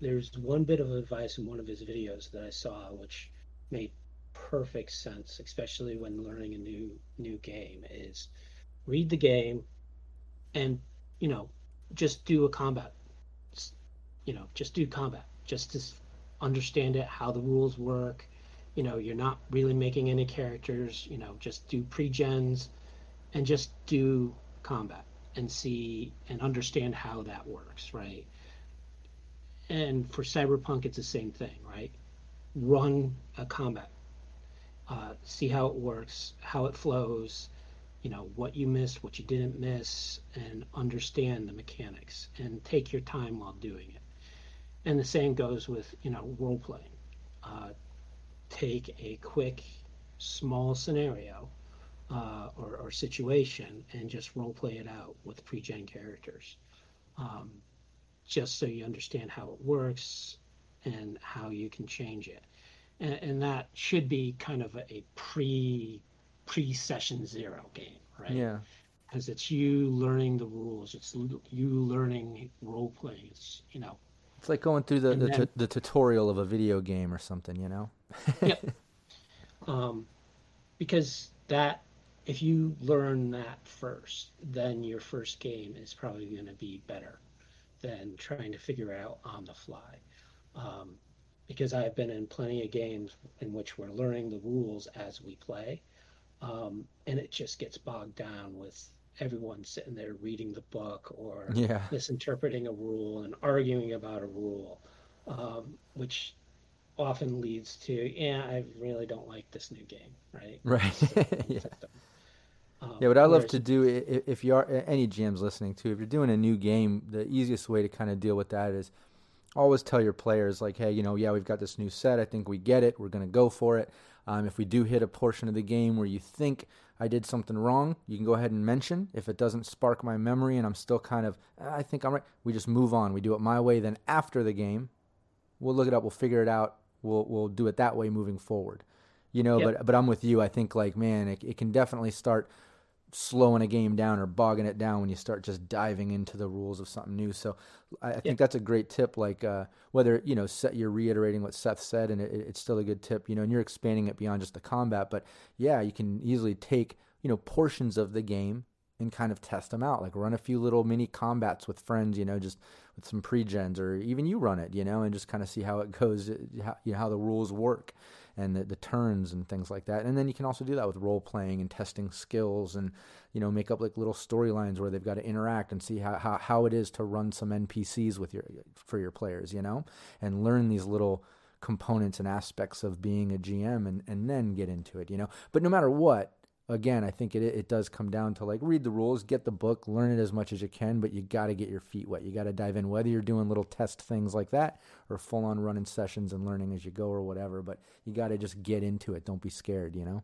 S2: there's one bit of advice in one of his videos that I saw, which made perfect sense, especially when learning a new new game, is read the game and you know just do a combat. You know, just do combat, just to understand it, how the rules work. You know, you're not really making any characters. You know, just do pre-gens and just do combat and see and understand how that works, right? And for Cyberpunk, it's the same thing, right? Run a combat uh, see how it works, how it flows, you know, what you missed, what you didn't miss, and understand the mechanics and take your time while doing it. And the same goes with, you know, role playing. Uh, take a quick, small scenario uh, or, or, situation and just role play it out with pre-gen characters, um, just so you understand how it works and how you can change it and, and that should be kind of a, a pre pre session zero game, right?
S1: Yeah.
S2: Because it's you learning the rules. It's you learning role playing. It's you know.
S1: It's like going through the the, then, the, tutorial of a video game or something, you know.
S2: yep. Um, because that if you learn that first, then your first game is probably going to be better than trying to figure out on the fly. Um, because I've been in plenty of games in which we're learning the rules as we play. Um, and it just gets bogged down with everyone sitting there reading the book or
S1: yeah.
S2: misinterpreting a rule and arguing about a rule, um, which often leads to, yeah, I really don't like this new game, right?
S1: Right. yeah. Um, yeah, what I love to do if you are any GMs listening to, if you're doing a new game, the easiest way to kind of deal with that is always tell your players like hey you know yeah we've got this new set i think we get it we're going to go for it um, if we do hit a portion of the game where you think i did something wrong you can go ahead and mention. If it doesn't spark my memory and i'm still kind of ah, i think i'm right we just move on. We do it my way then after the game we'll look it up we'll figure it out we'll, we'll do it that way moving forward. You know yep. but but i'm with you. I think like man it, it can definitely start slowing a game down or bogging it down when you start just diving into the rules of something new. So I, I think yeah. that's a great tip. Like uh, whether you know set, you're reiterating what Seth said, and it, it's still a good tip. You know, and you're expanding it beyond just the combat. But yeah, you can easily take you know portions of the game and kind of test them out. Like run a few little mini combats with friends. You know, just with some pre-gens, or even you run it. You know, and just kind of see how it goes. How, you know how the rules work and the, the turns and things like that. And then you can also do that with role playing and testing skills and, you know, make up like little storylines where they've got to interact and see how, how, how it is to run some NPCs with your, for your players, you know, and learn these little components and aspects of being a GM and, and then get into it, you know. But no matter what, again, I think it it does come down to like read the rules, get the book, learn it as much as you can, but you got to get your feet wet. You got to dive in, whether you're doing little test things like that or full on running sessions and learning as you go or whatever. But you got to just get into it. Don't be scared, you know.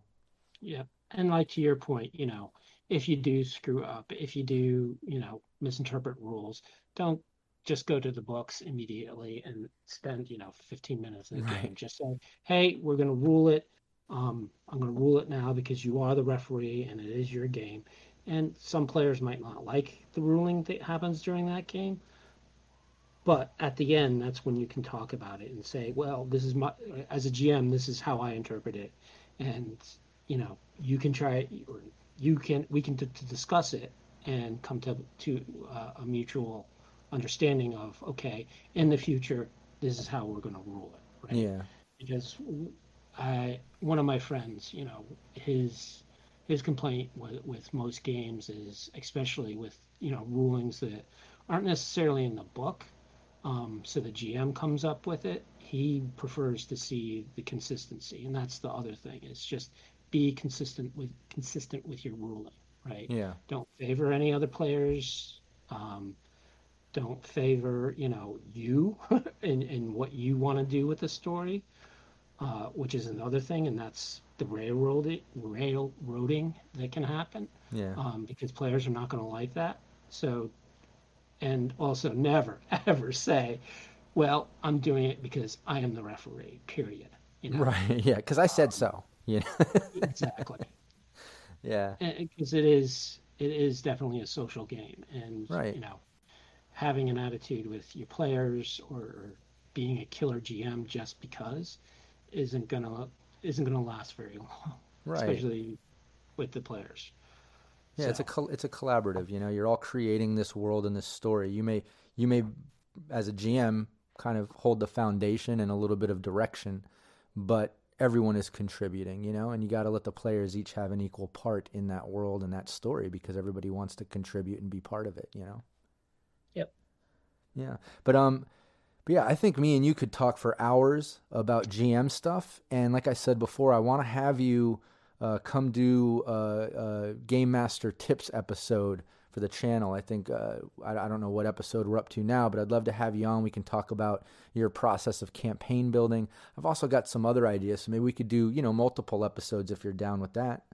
S2: Yeah, and like to your point, you know, if you do screw up, if you do, you know, misinterpret rules, don't just go to the books immediately and spend, you know, 15 minutes in the right. game. Just say, hey, we're going to rule it um, I'm going to rule it now because you are the referee and it is your game. And some players might not like the ruling that happens during that game. But at the end, that's when you can talk about it and say, well, this is my, as a GM, this is how I interpret it. And, you know, you can try it, or you can, we can t- to discuss it and come to, to uh, a mutual understanding of, okay, in the future, this is how we're going to rule it. Right?
S1: Yeah.
S2: Because I one of my friends, you know, his his complaint with, with most games is especially with you know rulings that aren't necessarily in the book. Um, so the GM comes up with it. He prefers to see the consistency, and that's the other thing. Is just be consistent with consistent with your ruling, right?
S1: Yeah.
S2: Don't favor any other players. Um, don't favor you know you and, and what you want to do with the story uh, which is another thing, and that's the railroading, railroading that can happen.
S1: Yeah.
S2: Um, because players are not going to like that. So, and also never ever say, "Well, I'm doing it because I am the referee." Period.
S1: You know? Right. Yeah. Because I said um, so. Yeah.
S2: exactly.
S1: Yeah.
S2: Because it is it is definitely a social game, and
S1: right.
S2: you know, having an attitude with your players or being a killer GM just because isn't gonna isn't gonna last very long,
S1: right?
S2: Especially with the players.
S1: Yeah, so. it's a it's a collaborative. You know, you're all creating this world and this story. You may you may, as a GM, kind of hold the foundation and a little bit of direction, but everyone is contributing. You know, and you got to let the players each have an equal part in that world and that story because everybody wants to contribute and be part of it. You know.
S2: Yep.
S1: Yeah, but um, But yeah, I think me and you could talk for hours about GM stuff. And like I said before, I want to have you uh, come do a, a, Game Master Tips episode for the channel. I think, uh, I, I, don't know what episode we're up to now, but I'd love to have you on. We can talk about your process of campaign building. I've also got some other ideas. So maybe we could do, you know, multiple episodes if you're down with that.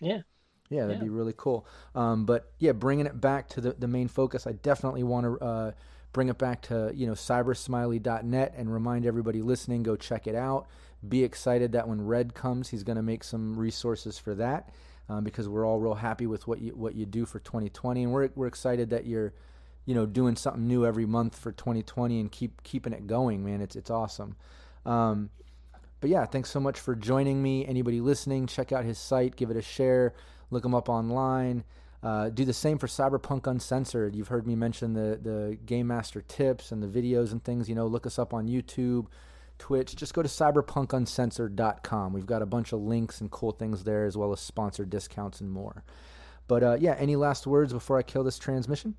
S2: Yeah.
S1: Yeah, that'd yeah. be really cool. Um, but yeah, bringing it back to the, the main focus, I definitely want to uh, bring it back to you know cybersmiley.net and remind everybody listening go check it out. Be excited that when red comes he's going to make some resources for that um, because we're all real happy with what you what you do for 2020 and we're, we're excited that you're you know doing something new every month for 2020 and keep keeping it going man. It's it's awesome. Um, but yeah thanks so much for joining me. Anybody listening check out his site give it a share look him up online uh, do the same for Cyberpunk Uncensored. You've heard me mention the the Game Master tips and the videos and things. You know, look us up on YouTube, Twitch. Just go to cyberpunkuncensored.com. We've got a bunch of links and cool things there, as well as sponsored discounts and more. But uh, yeah, any last words before I kill this transmission?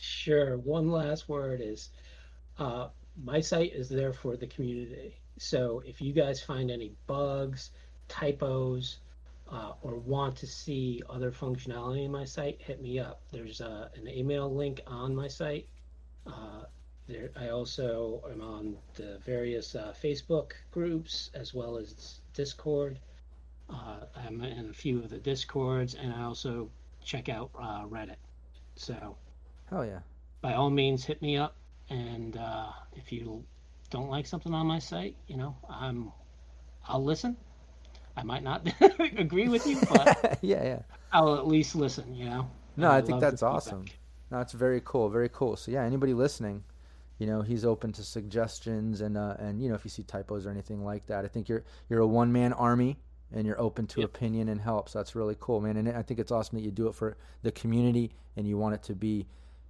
S2: Sure. One last word is uh, my site is there for the community. So if you guys find any bugs, typos, uh, or want to see other functionality in my site, hit me up. There's uh, an email link on my site. Uh, there, I also am on the various uh, Facebook groups as well as Discord. Uh, I'm in a few of the Discords, and I also check out uh, Reddit. So,
S1: hell yeah!
S2: By all means, hit me up, and if you don't like something on my site, you know, I'm I'll listen I might not agree with you, but
S1: yeah, yeah,
S2: I'll at least listen. You know.
S1: No, I, I think that's awesome. No, it's very cool, very cool. So yeah, anybody listening, you know, he's open to suggestions and uh, and you know if you see typos or anything like that. I think you're you're a one man army and you're open to yep. opinion and help. So that's really cool, man. And I think it's awesome that you do it for the community and you want it to be,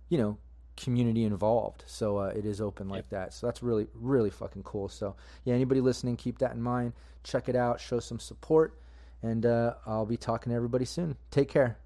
S1: you know, community involved. So uh, it is open like that. So that's really, really fucking cool. So yeah, anybody listening, keep that in mind. Check it out, show some support, and uh, I'll be talking to everybody soon. Take care.